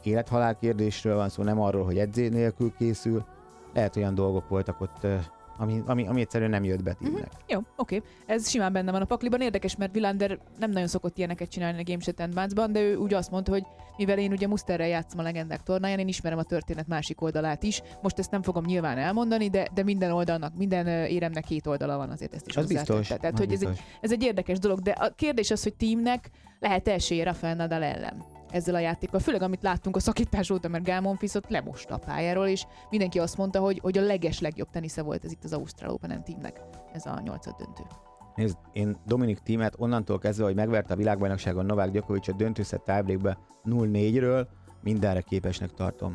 élethalál kérdésről van szó, nem arról, hogy edzé nélkül készül. Lehet olyan dolgok voltak ott, ami, ami, ami egyszerűen nem jött be teamnek. Jó, oké. Ez simán benne van a pakliban. Érdekes, mert Villander nem nagyon szokott ilyeneket csinálni a Game Set Advance-ban, de ő úgy azt mondta, hogy mivel én ugye Musterrel játszom a legendák tornáján, én ismerem a történet másik oldalát is. Most ezt nem fogom nyilván elmondani, de, de minden oldalnak, minden éremnek két oldala van azért ezt is Az biztos. Tehát, hogy ez egy, biztos. ez egy érdekes dolog, de a kérdés az, hogy teamnek lehet esélye Rafael Nadal ellen ezzel a játékkal. Főleg amit láttunk a szakítás óta, mert Gál Monfils ott lemosta a pályáról, és mindenki azt mondta, hogy, hogy a leges legjobb tenisze volt ez itt az Ausztrál Open teamnek, ez a nyolcad döntő. Nézd, én Dominik Tímet onnantól kezdve, hogy megverte a világbajnokságon Novák Djokovic a döntőszett tiebreakbe 0-4-ről, mindenre képesnek tartom.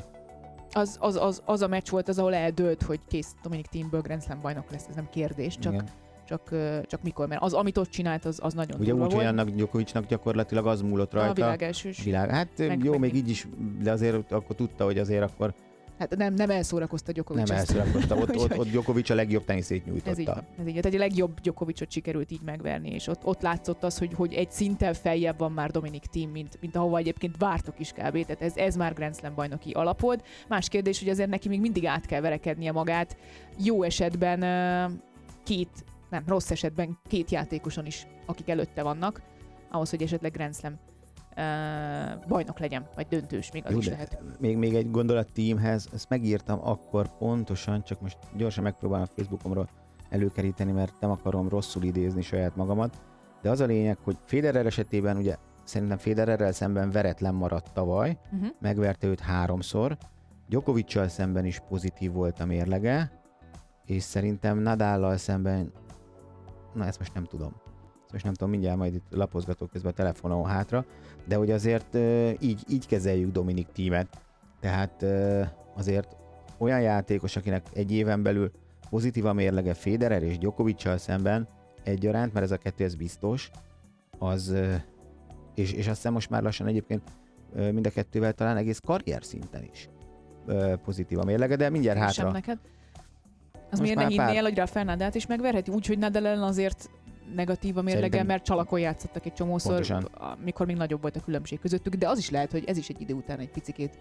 Az, az, az, az, a meccs volt az, ahol eldőlt, hogy kész Dominik Teamből Grand Slam bajnok lesz, ez nem kérdés, csak, Igen. Csak, csak mikor, mert az, amit ott csinált, az, az nagyon Ugye úgy, hogy annak Djokovicnak gyakorlatilag az múlott a rajta. világ elsős. világ. Hát Meg- jó, meg még így is, de azért akkor tudta, hogy azért akkor Hát nem, nem elszórakozta Djokovic. nem ezt. elszórakozta. Ott, ott, ott Djokovic a legjobb teniszét Ez így nyújtotta. van. Ez így van. Tehát a legjobb Djokovicot sikerült így megverni, és ott, ott látszott az, hogy, hogy egy szinten feljebb van már Dominik Team, mint, mint ahova egyébként vártok is kb. Tehát ez, ez már Grand Slam bajnoki alap volt. Más kérdés, hogy azért neki még mindig át kell verekednie magát. Jó esetben két, nem, rossz esetben két játékoson is, akik előtte vannak, ahhoz, hogy esetleg Grand Slam ö, bajnok legyen, vagy döntős, még az Jó, is lehet. még, még egy gondolat teamhez, ezt megírtam akkor pontosan, csak most gyorsan megpróbálom a Facebookomról előkeríteni, mert nem akarom rosszul idézni saját magamat, de az a lényeg, hogy Federer esetében ugye szerintem Federerrel szemben veretlen maradt tavaly, Uh-huh. megverte őt háromszor, Djokoviccal szemben is pozitív volt a mérlege, és szerintem Nadállal szemben, na ezt most nem tudom. Ezt most nem tudom, mindjárt majd itt lapozgatok közben a telefonon hátra, de hogy azért így, így kezeljük Dominik tímet. Tehát azért olyan játékos, akinek egy éven belül pozitív a mérlege Federer és Djokoviccal szemben egyaránt, mert ez a kettő ez biztos, az, és, és azt hiszem most már lassan egyébként mind a kettővel talán egész karrier szinten is pozitív a mérlege, de mindjárt Sem hátra. neked? Az Most miért ne már pár- hinnél, hogy Rafael Nadát is megverheti? Úgy, hogy Nadal ellen azért negatív a mérlege, Szerintem- mert csalakon játszottak egy csomószor, Pontosan. amikor még nagyobb volt a különbség közöttük, de az is lehet, hogy ez is egy idő után egy picikét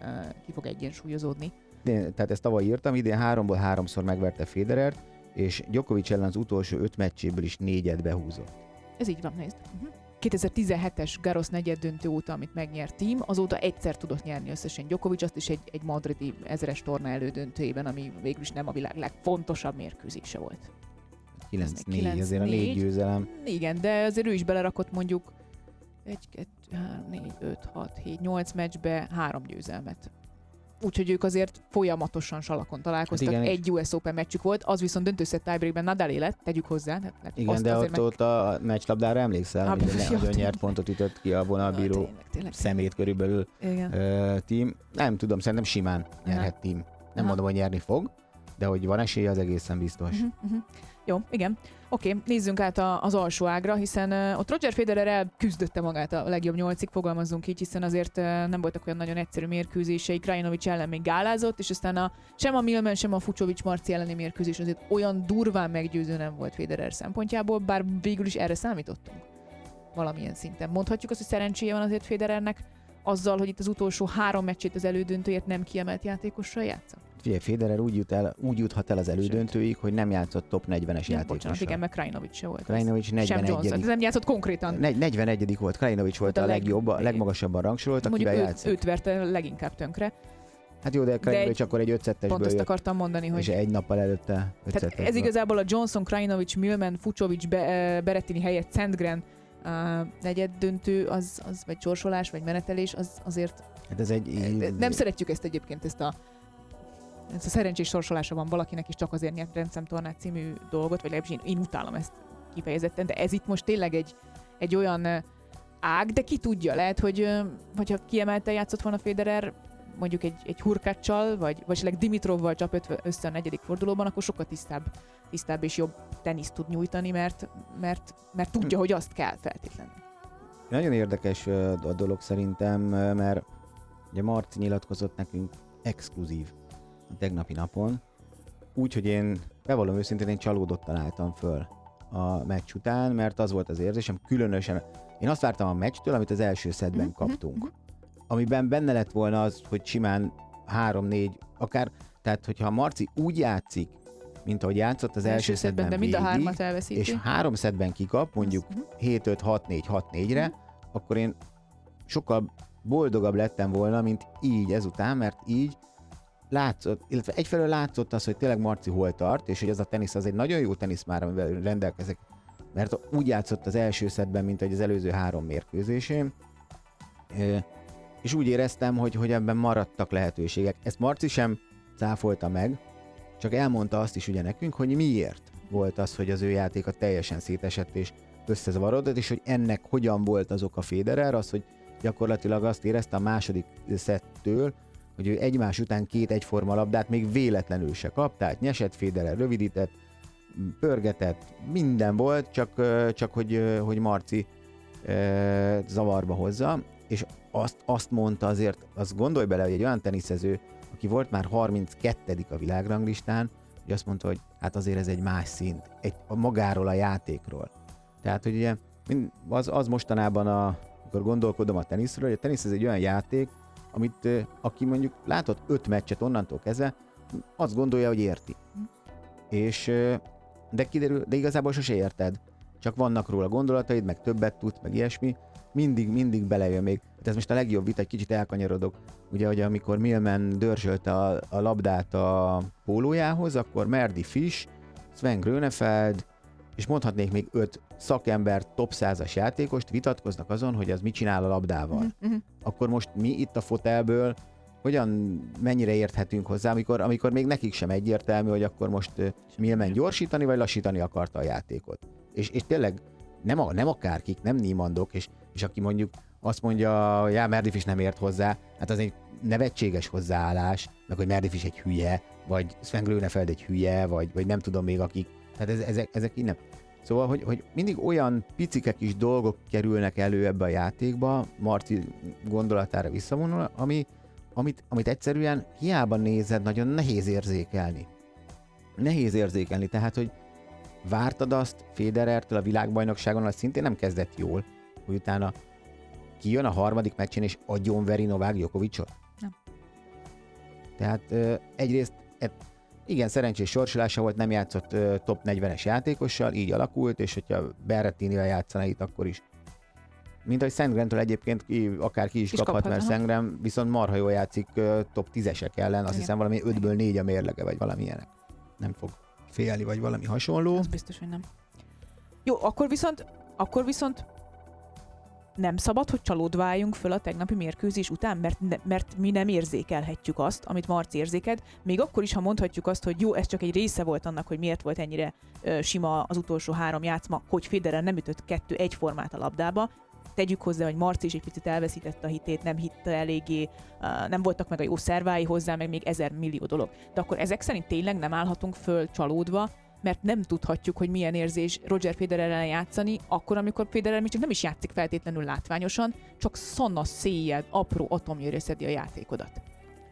uh, ki fog egyensúlyozódni. De, tehát ezt tavaly írtam, idén háromból háromszor megverte Federert, és Djokovic ellen az utolsó öt meccséből is négyet behúzott. Ez így van, nézd. Uh-huh. 2017-es Garosz negyed döntő óta, amit megnyert team, azóta egyszer tudott nyerni összesen Djokovic, azt is egy, egy madridi ezeres torna elődöntőjében, ami végül is nem a világ legfontosabb mérkőzése volt. 9-4, azért a négy 9-4. győzelem. Igen, de azért ő is belerakott mondjuk 1, 2, 3, 4, 5, 6, 7, 8 meccsbe három győzelmet. Úgyhogy ők azért folyamatosan salakon találkoztak. Hát igen, egy US Open meccsük volt, az viszont döntőszett tiebreakben Nadal élet, tegyük hozzá. Hát, hát Igen, de ott, ott a meccslabdára emlékszel, hogy nagyon tényleg. nyert pontot ütött ki a Na, vonalbíró tényleg, tényleg. szemét körülbelül ö, team. Nem tudom, szerintem simán nyerhet team. Nem Aha. mondom, hogy nyerni fog, de hogy van esélye, az egészen biztos. Uh-huh, uh-huh. Jó, igen. Oké, nézzünk át a, az alsó ágra, hiszen uh, ott Roger Federer elküzdötte magát a legjobb nyolcig, fogalmazzunk így, hiszen azért uh, nem voltak olyan nagyon egyszerű mérkőzései, Krajinovic ellen még gálázott, és aztán a, sem a Milman, sem a Fucsovics Marci elleni mérkőzés azért olyan durván meggyőző nem volt Federer szempontjából, bár végül is erre számítottunk valamilyen szinten. Mondhatjuk azt, hogy szerencséje van azért Federernek azzal, hogy itt az utolsó három meccsét az elődöntőért nem kiemelt játékossal játszott? Figyelj, Federer úgy, jut el, úgy juthat el az elődöntőig, hogy nem játszott top 40-es Ja, játékossal. bocsánat, igen, meg Krajinovic se volt. Krajinovic Sem Johnson. 41 Ez nem játszott konkrétan. Negy- 41 volt, Krajinovic volt Hát a a leg- legjobb, a legmagasabban rangsorolt, akivel játszik. őt verte leginkább tönkre. Hát jó, de Krajinovic akkor egy 5 Pont ezt akartam mondani, és hogy egy nappal előtte 5 tehát ez igazából a Johnson, Krajinovic, Milman, Fucsovics, Be- eh, Berettini helyett Sandgren uh, negyed döntő, az, az, vagy sorsolás, vagy menetelés, az azért Hát ez egy... Nem szeretjük ezt egyébként, ezt a ez a szerencsés sorsolása van valakinek is csak azért nyert rendszemtornát című dolgot, vagy legalábbis én, én utálom ezt kifejezetten, de ez itt most tényleg egy, egy olyan ág, de ki tudja, lehet, hogy hogyha kiemelte játszott volna Federer, mondjuk egy, egy hurkáccsal, vagy, vagy esetleg Dimitrovval csap össze a negyedik fordulóban, akkor sokkal tisztább, tisztább és jobb teniszt tud nyújtani, mert, mert, mert tudja, hogy azt kell feltétlenül. Nagyon érdekes a dolog szerintem, mert ugye Marci nyilatkozott nekünk exkluzív tegnapi napon, úgyhogy én bevallom őszintén, én csalódottan álltam föl a meccs után, mert az volt az érzésem, különösen én azt vártam a meccstől, amit az első szedben Mhm, kaptunk, amiben benne lett volna az, hogy simán 3-4, akár, tehát hogyha Marci úgy játszik, mint ahogy játszott az első szedben de mind a hármat elveszíti. és három szedben kikap, mondjuk mhm. 7-5-6-4-6-4-re, akkor én sokkal boldogabb lettem volna, mint így ezután, mert így látszott, illetve egyfelől látszott az, hogy tényleg Marci hol tart, és hogy az a tenisz az egy nagyon jó tenisz már, amivel rendelkezek, mert úgy játszott az első szedben, mint hogy az előző három mérkőzésén, és úgy éreztem, hogy, hogy ebben maradtak lehetőségek. Ezt Marci sem cáfolta meg, csak elmondta azt is ugye nekünk, hogy miért volt az, hogy az ő játéka teljesen szétesett és összezavarodott, és hogy ennek hogyan volt az oka Federer, az, hogy gyakorlatilag azt érezte a második szettől, hogy ő egymás után két egyforma labdát még véletlenül se kap, tehát nyesett Federer, rövidített, pörgetett, minden volt, csak, csak hogy, hogy Marci zavarba hozza, és azt, azt mondta azért, azt gondolj bele, hogy egy olyan teniszező, aki volt már 32 a világranglistán, hogy azt mondta, hogy hát azért ez egy más szint, egy, a magáról a játékról. Tehát, hogy ugye az, az mostanában, a, amikor gondolkodom a teniszről, hogy a tenisz ez egy olyan játék, amit aki mondjuk látott öt meccset onnantól kezdve, azt gondolja, hogy érti. És de kiderül, de igazából sose érted. Csak vannak róla gondolataid, meg többet tudsz, meg ilyesmi. Mindig, mindig belejön még. Hát ez most a legjobb vita, egy kicsit elkanyarodok. Ugye, hogy amikor Milman dörzsölte a, a labdát a pólójához, akkor Merdi Fish, Sven Grönefeld, és mondhatnék még öt szakember, top 100-as játékost vitatkoznak azon, hogy az mit csinál a labdával mhm. akkor most mi itt a fotelből hogyan, mennyire érthetünk hozzá, amikor, amikor még nekik sem egyértelmű, hogy akkor most Milman gyorsítani vagy lassítani akarta a játékot. És, és tényleg nem, a, nem akárkik, nem Niemandok, és, és aki mondjuk azt mondja, já, Merdif is nem ért hozzá, hát az egy nevetséges hozzáállás, meg hogy Merdif is egy hülye, vagy Sven Grönefeld egy hülye, vagy, vagy nem tudom még akik. Tehát ez, ezek, ezek így nem. Szóval, hogy, hogy mindig olyan picike kis dolgok kerülnek elő ebbe a játékba, Marci gondolatára visszavonul, ami, amit, amit egyszerűen hiába nézed, nagyon nehéz érzékelni. Nehéz érzékelni, tehát, hogy vártad azt Federertől a világbajnokságon, az szintén nem kezdett jól, hogy utána kijön a harmadik meccsen és agyonveri Novák Jokovicsot? Nem. Tehát egyrészt e, igen, szerencsés sorsolása volt, nem játszott ö, top 40-es játékossal, így alakult, és hogyha Berrettinivel játszana itt, akkor is. Mint ahogy Szentgrentől egyébként ki, akár ki is, Is kaphat, kaphat, mert aha. Szentgren viszont marha jól játszik ö, top 10-esek ellen, azt Igen. hiszem valami 5-ből 4 a mérlege, vagy valami ilyenek. Nem fog félni, vagy valami hasonló. Az biztos, hogy nem. Jó, akkor viszont, akkor viszont nem szabad, hogy csalódva álljunk föl a tegnapi mérkőzés után, mert, ne, mert mi nem érzékelhetjük azt, amit Marci érzékelt, még akkor is, ha mondhatjuk azt, hogy jó, ez csak egy része volt annak, hogy miért volt ennyire ö, sima az utolsó három játszma, hogy Federer nem ütött kettő egyformát a labdába, tegyük hozzá, hogy Marci is egy picit elveszítette a hitét, nem hitte eléggé, nem voltak meg a jó szervái hozzá, meg még ezer millió dolog. De akkor ezek szerint tényleg nem állhatunk föl csalódva, mert nem tudhatjuk, hogy milyen érzés Roger Federer ellen játszani, akkor, amikor Federer még csak nem is játszik feltétlenül látványosan, csak szonna széjjel, apró atomjőre szedi a játékodat.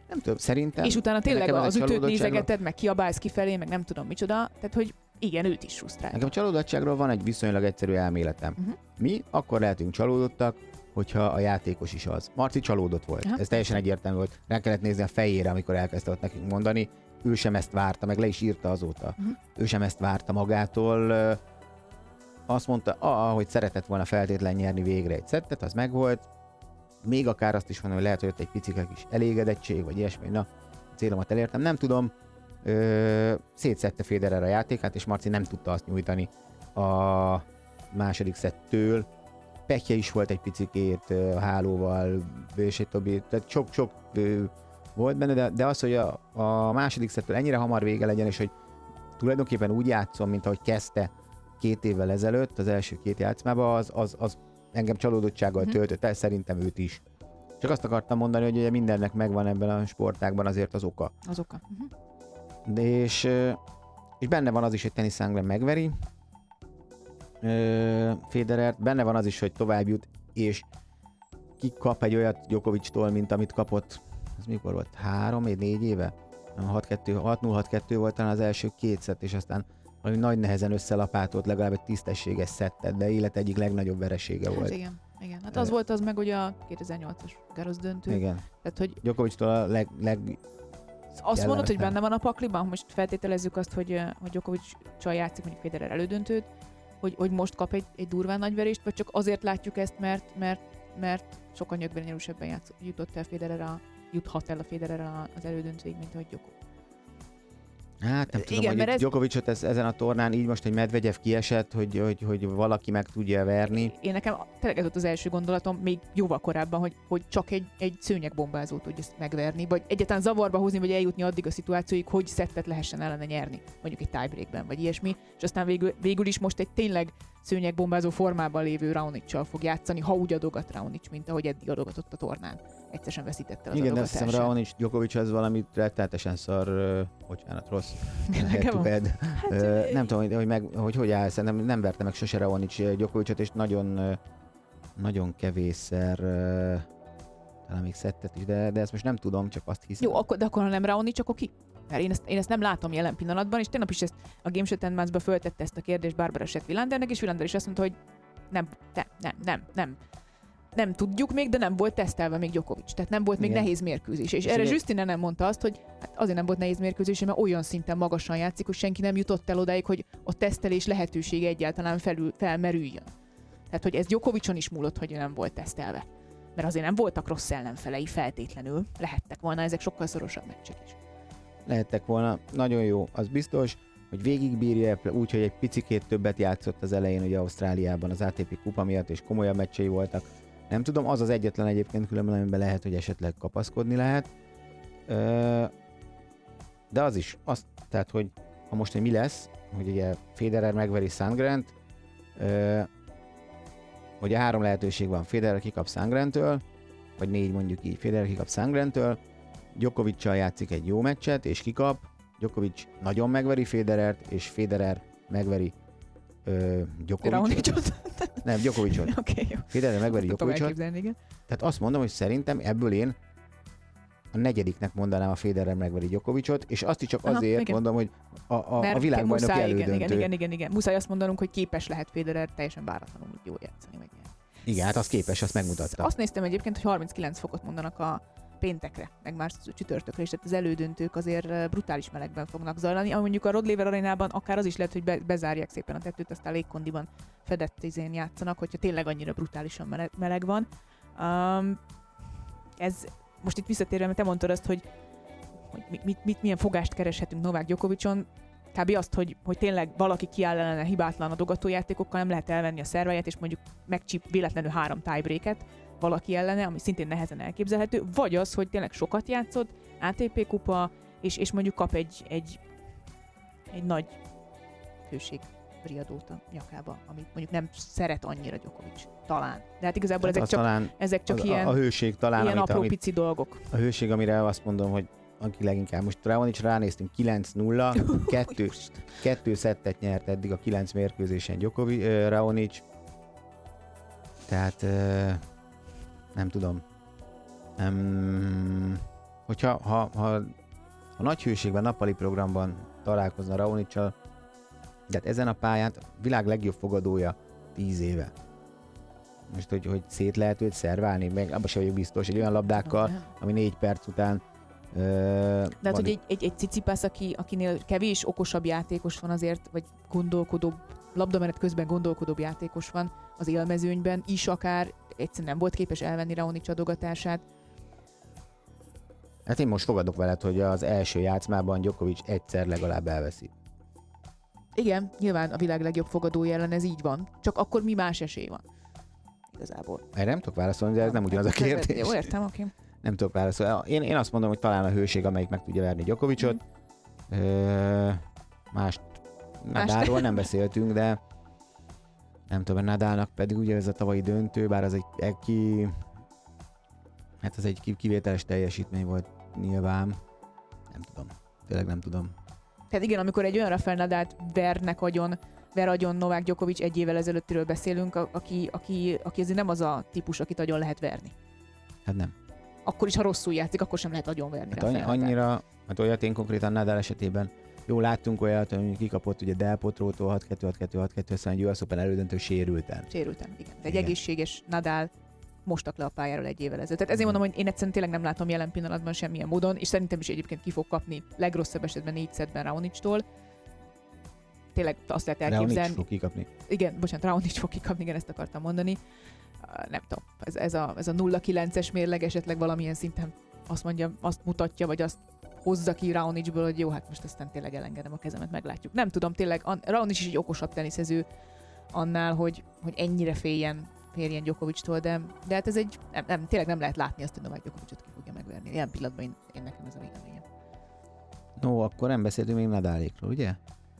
Nem tudom, szerintem... És utána tényleg az ütőt nézegeted, meg kiabálsz kifelé, meg nem tudom micsoda, tehát hogy igen, őt is frusztrál. Nekem csalódottságról van egy viszonylag egyszerű elméletem. Mhm. Mi akkor lehetünk csalódottak, hogyha a játékos is az. Marci csalódott volt. Aha. Ez teljesen egyértelmű volt. Rá kellett nézni a fejére, amikor elkezdte ott nekünk mondani. Ő sem ezt várta, meg le is írta azóta. Mhm. Ő sem ezt várta magától. Azt mondta, ah, hogy szeretett volna feltétlen nyerni végre egy szettet, az megvolt. Még akár azt is mondom, hogy lehet, hogy ott egy picike kis elégedettség, vagy ilyesmi, na, a célomat elértem, nem tudom. Ö, szétszette Federer a játékát, és Marci nem tudta azt nyújtani a második szettől. Pekje is volt egy picikét a hálóval, és egy többi, tehát sok-sok volt benne, de, de az, hogy a, a második szettől ennyire hamar vége legyen, és hogy tulajdonképpen úgy játszom, mint ahogy kezdte két évvel ezelőtt, az első két játszmában, az, az, az engem csalódottsággal Mhm. töltött el, szerintem őt is. Csak azt akartam mondani, hogy ugye mindennek megvan ebben a sportágban azért az oka. Az oka. Uh-huh. De és, és benne van az is, hogy Tennis Sangren megveri Federert, benne van az is, hogy tovább jut, és ki kap egy olyat Djokovic-tól, mint amit kapott, az mikor volt? Három, négy éve? Nem, 6-2, 6-0-6-2 volt talán az első két szett, és aztán valami nagy nehezen összelapátolt legalább egy tisztességes szettet, de élet egyik legnagyobb veresége Hát volt. igen, igen. Hát az volt az meg ugye a 2008-as Garros döntő. Igen. Tehát, hogy Djokovic-tól a leg, leg azt mondod, hogy benne van a pakliban, most feltételezzük azt, hogy, hogy Djokovic csaj játszik mondjuk Federer elődöntőt, hogy, hogy most kap egy, egy durván nagy verést, vagy csak azért látjuk ezt, mert, mert, mert sokkal nyögvenyelősebben jutott el Federer a, juthat el a Federer az elődöntőig, mint ahogy Djokovic. Hát nem tudom, Igen, hogy ez... Djokovicot ez, ezen a tornán így most, hogy Medvegyev kiesett, hogy, hogy, hogy valaki meg tudja verni. Én nekem tényleg ez volt az első gondolatom, még jóval korábban, hogy, hogy csak egy, egy szőnyegbombázót tudja ezt megverni, vagy egyáltalán zavarba hozni, vagy eljutni addig a szituációig, hogy szettet lehessen ellene nyerni, mondjuk egy tiebreakben, vagy ilyesmi, és aztán végül, végül is most egy tényleg szőnyegbombázó formában lévő Raonic-sal fog játszani, ha úgy adogat Raonic, mint ahogy eddig adogatott a tornán. Egyszer sem veszítette az Igen, azt hiszem adogatását. Raonic, Djokovic az valami rettenetesen szar, ö, bocsánat, rossz. head head. Hát, nem tudom, hogy, hogy, meg, hogy hogy áll, szerintem nem verte meg sose Raonic Djokovicot, és nagyon, nagyon kevésszer talán még szettet is, de, de ezt most nem tudom, csak azt hiszem. Jó, akkor, de akkor ha nem Raonic, akkor ki? Mert én ezt, én ezt nem látom jelen pillanatban, és tegnap is ezt a Game Show Tenmans-ba föltette ezt a kérdést Barbara Sett Villandernek, és Villander is azt mondta, hogy nem, nem, nem, nem, nem. Nem tudjuk még, de nem volt tesztelve még Djokovic. Tehát nem volt még Igen. nehéz mérkőzés. És, És erre Justine nem mondta azt, hogy hát azért nem volt nehéz mérkőzés, mert olyan szinten magasan játszik, hogy senki nem jutott el odáig, hogy a tesztelés lehetősége egyáltalán felül, felmerüljön. Tehát, hogy ez Djokovicon is múlott, hogy nem volt tesztelve. Mert azért nem voltak rossz ellenfelei feltétlenül. Lehettek volna ezek sokkal szorosabb meccsek is. lehettek volna. Nagyon jó, az biztos, hogy végigbírja, úgy, hogy egy picikét többet játszott az elején ugye Ausztráliában az ATP kupa miatt, és komolyabb meccsei voltak. Nem tudom, az az egyetlen egyébként különben, amiben lehet, hogy esetleg kapaszkodni lehet. De az is, azt, tehát, hogy ha most, hogy mi lesz, hogy ugye Federer megveri Sandgrent, ö, ugye három lehetőség van, Federer kikap Sandgrentől, vagy négy mondjuk így, Federer kikap Sandgrentől, Djokovic-sal játszik egy jó meccset, és kikap. Djokovic nagyon megveri Federert, és Federer megveri ö? Nem, Djokovicot. Oké, jó. Federer megveri igen. Tehát azt mondom, hogy szerintem ebből én a negyediknek mondanám a Federer megveri Djokovicot, és azt is csak Aha, azért igen. mondom, hogy a, a, a Mert világbajnoki muszáj, elődöntő. igen, igen, igen, igen. Muszáj azt mondanunk, hogy képes lehet Federer teljesen váratlanul jól játszani. Meg ilyen. igen, hát az képes, azt megmutatta. Azt néztem egyébként, hogy 39 fokot mondanak a péntekre, meg már csütörtökre is, tehát az elődöntők azért brutális melegben fognak zajlani, ami mondjuk a Rod Laver arénában akár az is lehet, hogy be, bezárják szépen a tetőt, aztán légkondiban fedett izén játszanak, hogyha tényleg annyira brutálisan meleg, van. Um, ez most itt visszatérve, mert te mondtad azt, hogy, hogy mit, mit, mit, milyen fogást kereshetünk Novák Djokovicon, kb. azt, hogy, hogy tényleg valaki kiáll ellene hibátlan adogatójátékokkal, nem lehet elvenni a szerváját, és mondjuk megcsíp véletlenül három tiebreaket valaki ellene, ami szintén nehezen elképzelhető, vagy az, hogy tényleg sokat játszott, ATP kupa, és, és mondjuk kap egy, egy, egy nagy hőség riadót a nyakába, amit mondjuk nem szeret annyira Djokovic. Talán. De hát igazából Tehát ezek csak, talán ezek csak az, ilyen, a, hőség talán, ilyen amit, apró amit, pici dolgok. a hőség, amire azt mondom, hogy aki leginkább. Most Raonic ránéztünk 9-0, kettő, kettő szettet nyert eddig a 9 mérkőzésen Djokovic, Raonic. Tehát uh, nem tudom. Um, hogyha ha, ha, ha nagy hőségben nappali programban találkozna Raonicsal, de hát ezen a pályán a világ legjobb fogadója 10 éve. Most, hogy, hogy szét lehet őt szerválni, meg abban sem vagyok biztos, egy olyan labdákkal, ami négy perc után de hát, hogy egy, egy, egy cicipász, aki, akinél kevés okosabb játékos van azért, vagy gondolkodóbb, labdamenet közben gondolkodóbb játékos van az élmezőnyben is akár, egyszerűen nem volt képes elvenni Raonic adogatását. Hát én most fogadok veled, hogy az első játszmában Djokovic egyszer legalább elveszi. Igen, nyilván a világ legjobb fogadója ellen ez így van. Csak akkor mi más esély van? Igazából. Erre nem tudok válaszolni, de ez nem ugyanaz a kérdés. Jó, értem, oké. Nem tudok válaszolni. Én, én azt mondom, hogy talán a hőség, amelyik meg tudja verni Djokovicot. Mm. Ö, más Nadalról nem beszéltünk, de nem tudom, Nadalnak pedig ugye ez a tavalyi döntő, bár az egy, egy ki, hát az egy kivételes teljesítmény volt nyilván. Nem tudom. Tényleg nem tudom. Tehát igen, amikor egy olyan Rafael Nadalt vernek agyon, ver agyon Novák Djokovic egy évvel ezelőttiről beszélünk, aki, aki, aki azért nem az a típus, akit agyon lehet verni. Hát nem. Akkor is, ha rosszul játszik, akkor sem lehet agyon verni. Hát annyi, annyira, hát olyat én konkrétan Nadal esetében jó, láttunk olyat, hogy kikapott ugye Del Potrótól 6-2-6-2-6-2, aztán egy US Open elődöntő sérülten. Sérülten, igen. De egy igen. egészséges Nadal mostak le a pályáról egy évvel ezelőtt. Tehát ezért mondom, hogy én egyszerűen tényleg nem látom jelen pillanatban semmilyen módon, és szerintem is egyébként ki fog kapni legrosszabb esetben négy szedben Raonic-tól. Tényleg azt lehet elképzelni. Raonic fog kikapni. Igen, bocsánat, Raonic fog kikapni, igen, ezt akartam mondani. Nem tudom, ez, ez a, ez a 0-9-es mérleg esetleg valamilyen szinten azt mondja, azt mutatja, vagy azt hozza ki Raonicből, hogy jó, hát most aztán tényleg elengedem a kezemet, meglátjuk. Nem tudom, tényleg Raonic is egy okosabb teniszező annál, hogy, hogy ennyire féljen férjen Djokovictól, de, de hát ez egy, nem, nem, tényleg nem lehet látni azt, hogy Novák Djokovicot ki fogja megverni. Ilyen pillanatban én, én nekem ez a véleményem. No, akkor nem beszéltünk még Nadálékról, ugye?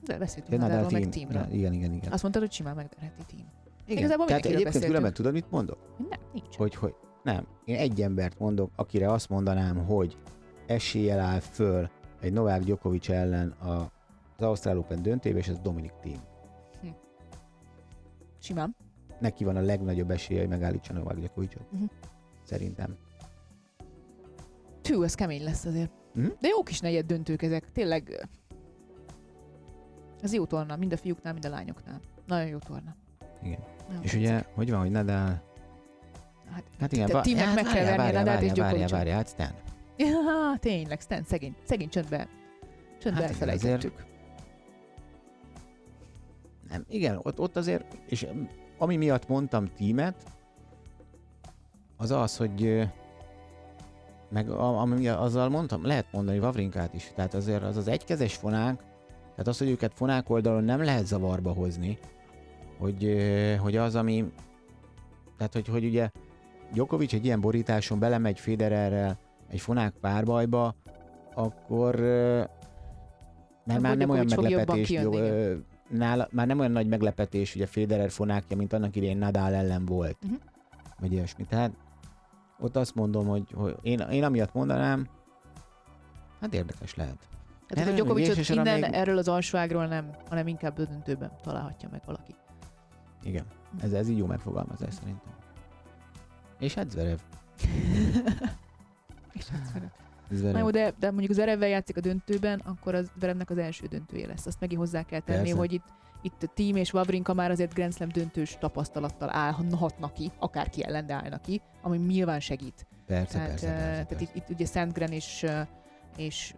De beszéltünk ja, Nadalról, meg teamről. Igen, igen, igen. Azt mondtad, hogy simán megverheti team. Igen. Igazából Tehát egyébként különben tudod, mit mondok? Nem, nincs. Hogy, hogy nem. Én egy embert mondok, akire azt mondanám, hogy eséllyel áll föl egy Novák Djokovic ellen a, az Ausztrál Open döntébe, és ez Dominik Thiem. Hm. Simán neki van a legnagyobb esélye, hogy megállítsa Novák Gyakovicot. Uh-huh. Szerintem. Tű, ez kemény lesz azért. Uh-huh. De jó kis negyed döntők ezek. Tényleg ez jó torna, mind a fiúknál, mind a lányoknál. Nagyon jó torna. Igen. Nagyon És ugye, hogy van, hogy Nadal... Hát, hát igen, a tímnek meg kell verni Nadal és Várja, várja, hát Stan. Ja, tényleg, Stan, szegény, szegény csöndbe, csöndbe hát elfelejtettük. Nem, igen, ott, ott azért, és ami miatt mondtam tímet, az az, hogy meg ami azzal mondtam, lehet mondani Vavrinkát is, tehát azért az az egykezes fonák, tehát az, hogy őket fonák oldalon nem lehet zavarba hozni, hogy, hogy az, ami, tehát hogy, hogy ugye Djokovic egy ilyen borításon belemegy Federerrel egy fonák párbajba, akkor mert már nem olyan meglepetés, jó, nála már nem olyan nagy meglepetés ugye Federer fonákja, mint annak idején Nadal ellen volt. Uh-huh. Vagy ilyesmi. Tehát ott azt mondom, hogy, hogy én, én amiatt mondanám, hát érdekes lehet. Hát a Gyokovicot innen még... erről az alsóágról nem, hanem inkább döntőben találhatja meg valaki. Igen, ez, ez így jó megfogalmazás szerintem. És hát Zverev. És hát Zverev. Zverev. Na jó, de, de mondjuk Zverevvel játszik a döntőben, akkor az Zverevnek az első döntője lesz. Azt megint hozzá kell tenni, Persze. hogy itt, itt Team és Wawrinka már azért Grand Slam döntős tapasztalattal állhatnak ki, akárki ellen, de állnak ki, ami nyilván segít. Persze, tehát, persze, persze, tehát persze. Itt, itt ugye Sandgren és, és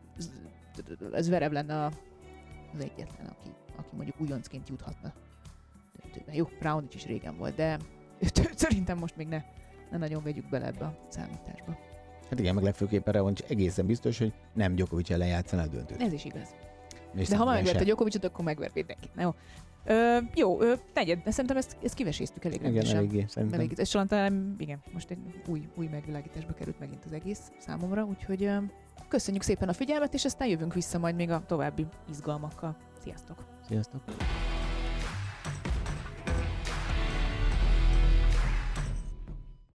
Zverev lenne az egyetlen, aki, aki mondjuk újoncként juthatna döntőben. Jó, Brown is régen volt, de szerintem most még ne, ne nagyon vegyük bele ebbe a számításba. Hát igen, meg legfőképpen Revancs egészen biztos, hogy nem Djokovic ellen játszana a döntőt. Ez is igaz. És de ha már megvert a Djokovicot, akkor megvert mindenkit. Jó. Ö, jó, ö, negyed, de szerintem ezt, ezt kiveséztük elég rendesen. Igen, eléggé, szerintem. Elég, és talán, igen, most egy új, új megvilágításba került megint az egész számomra, úgyhogy ö, köszönjük szépen a figyelmet, és aztán jövünk vissza majd még a további izgalmakkal. Sziasztok! Sziasztok!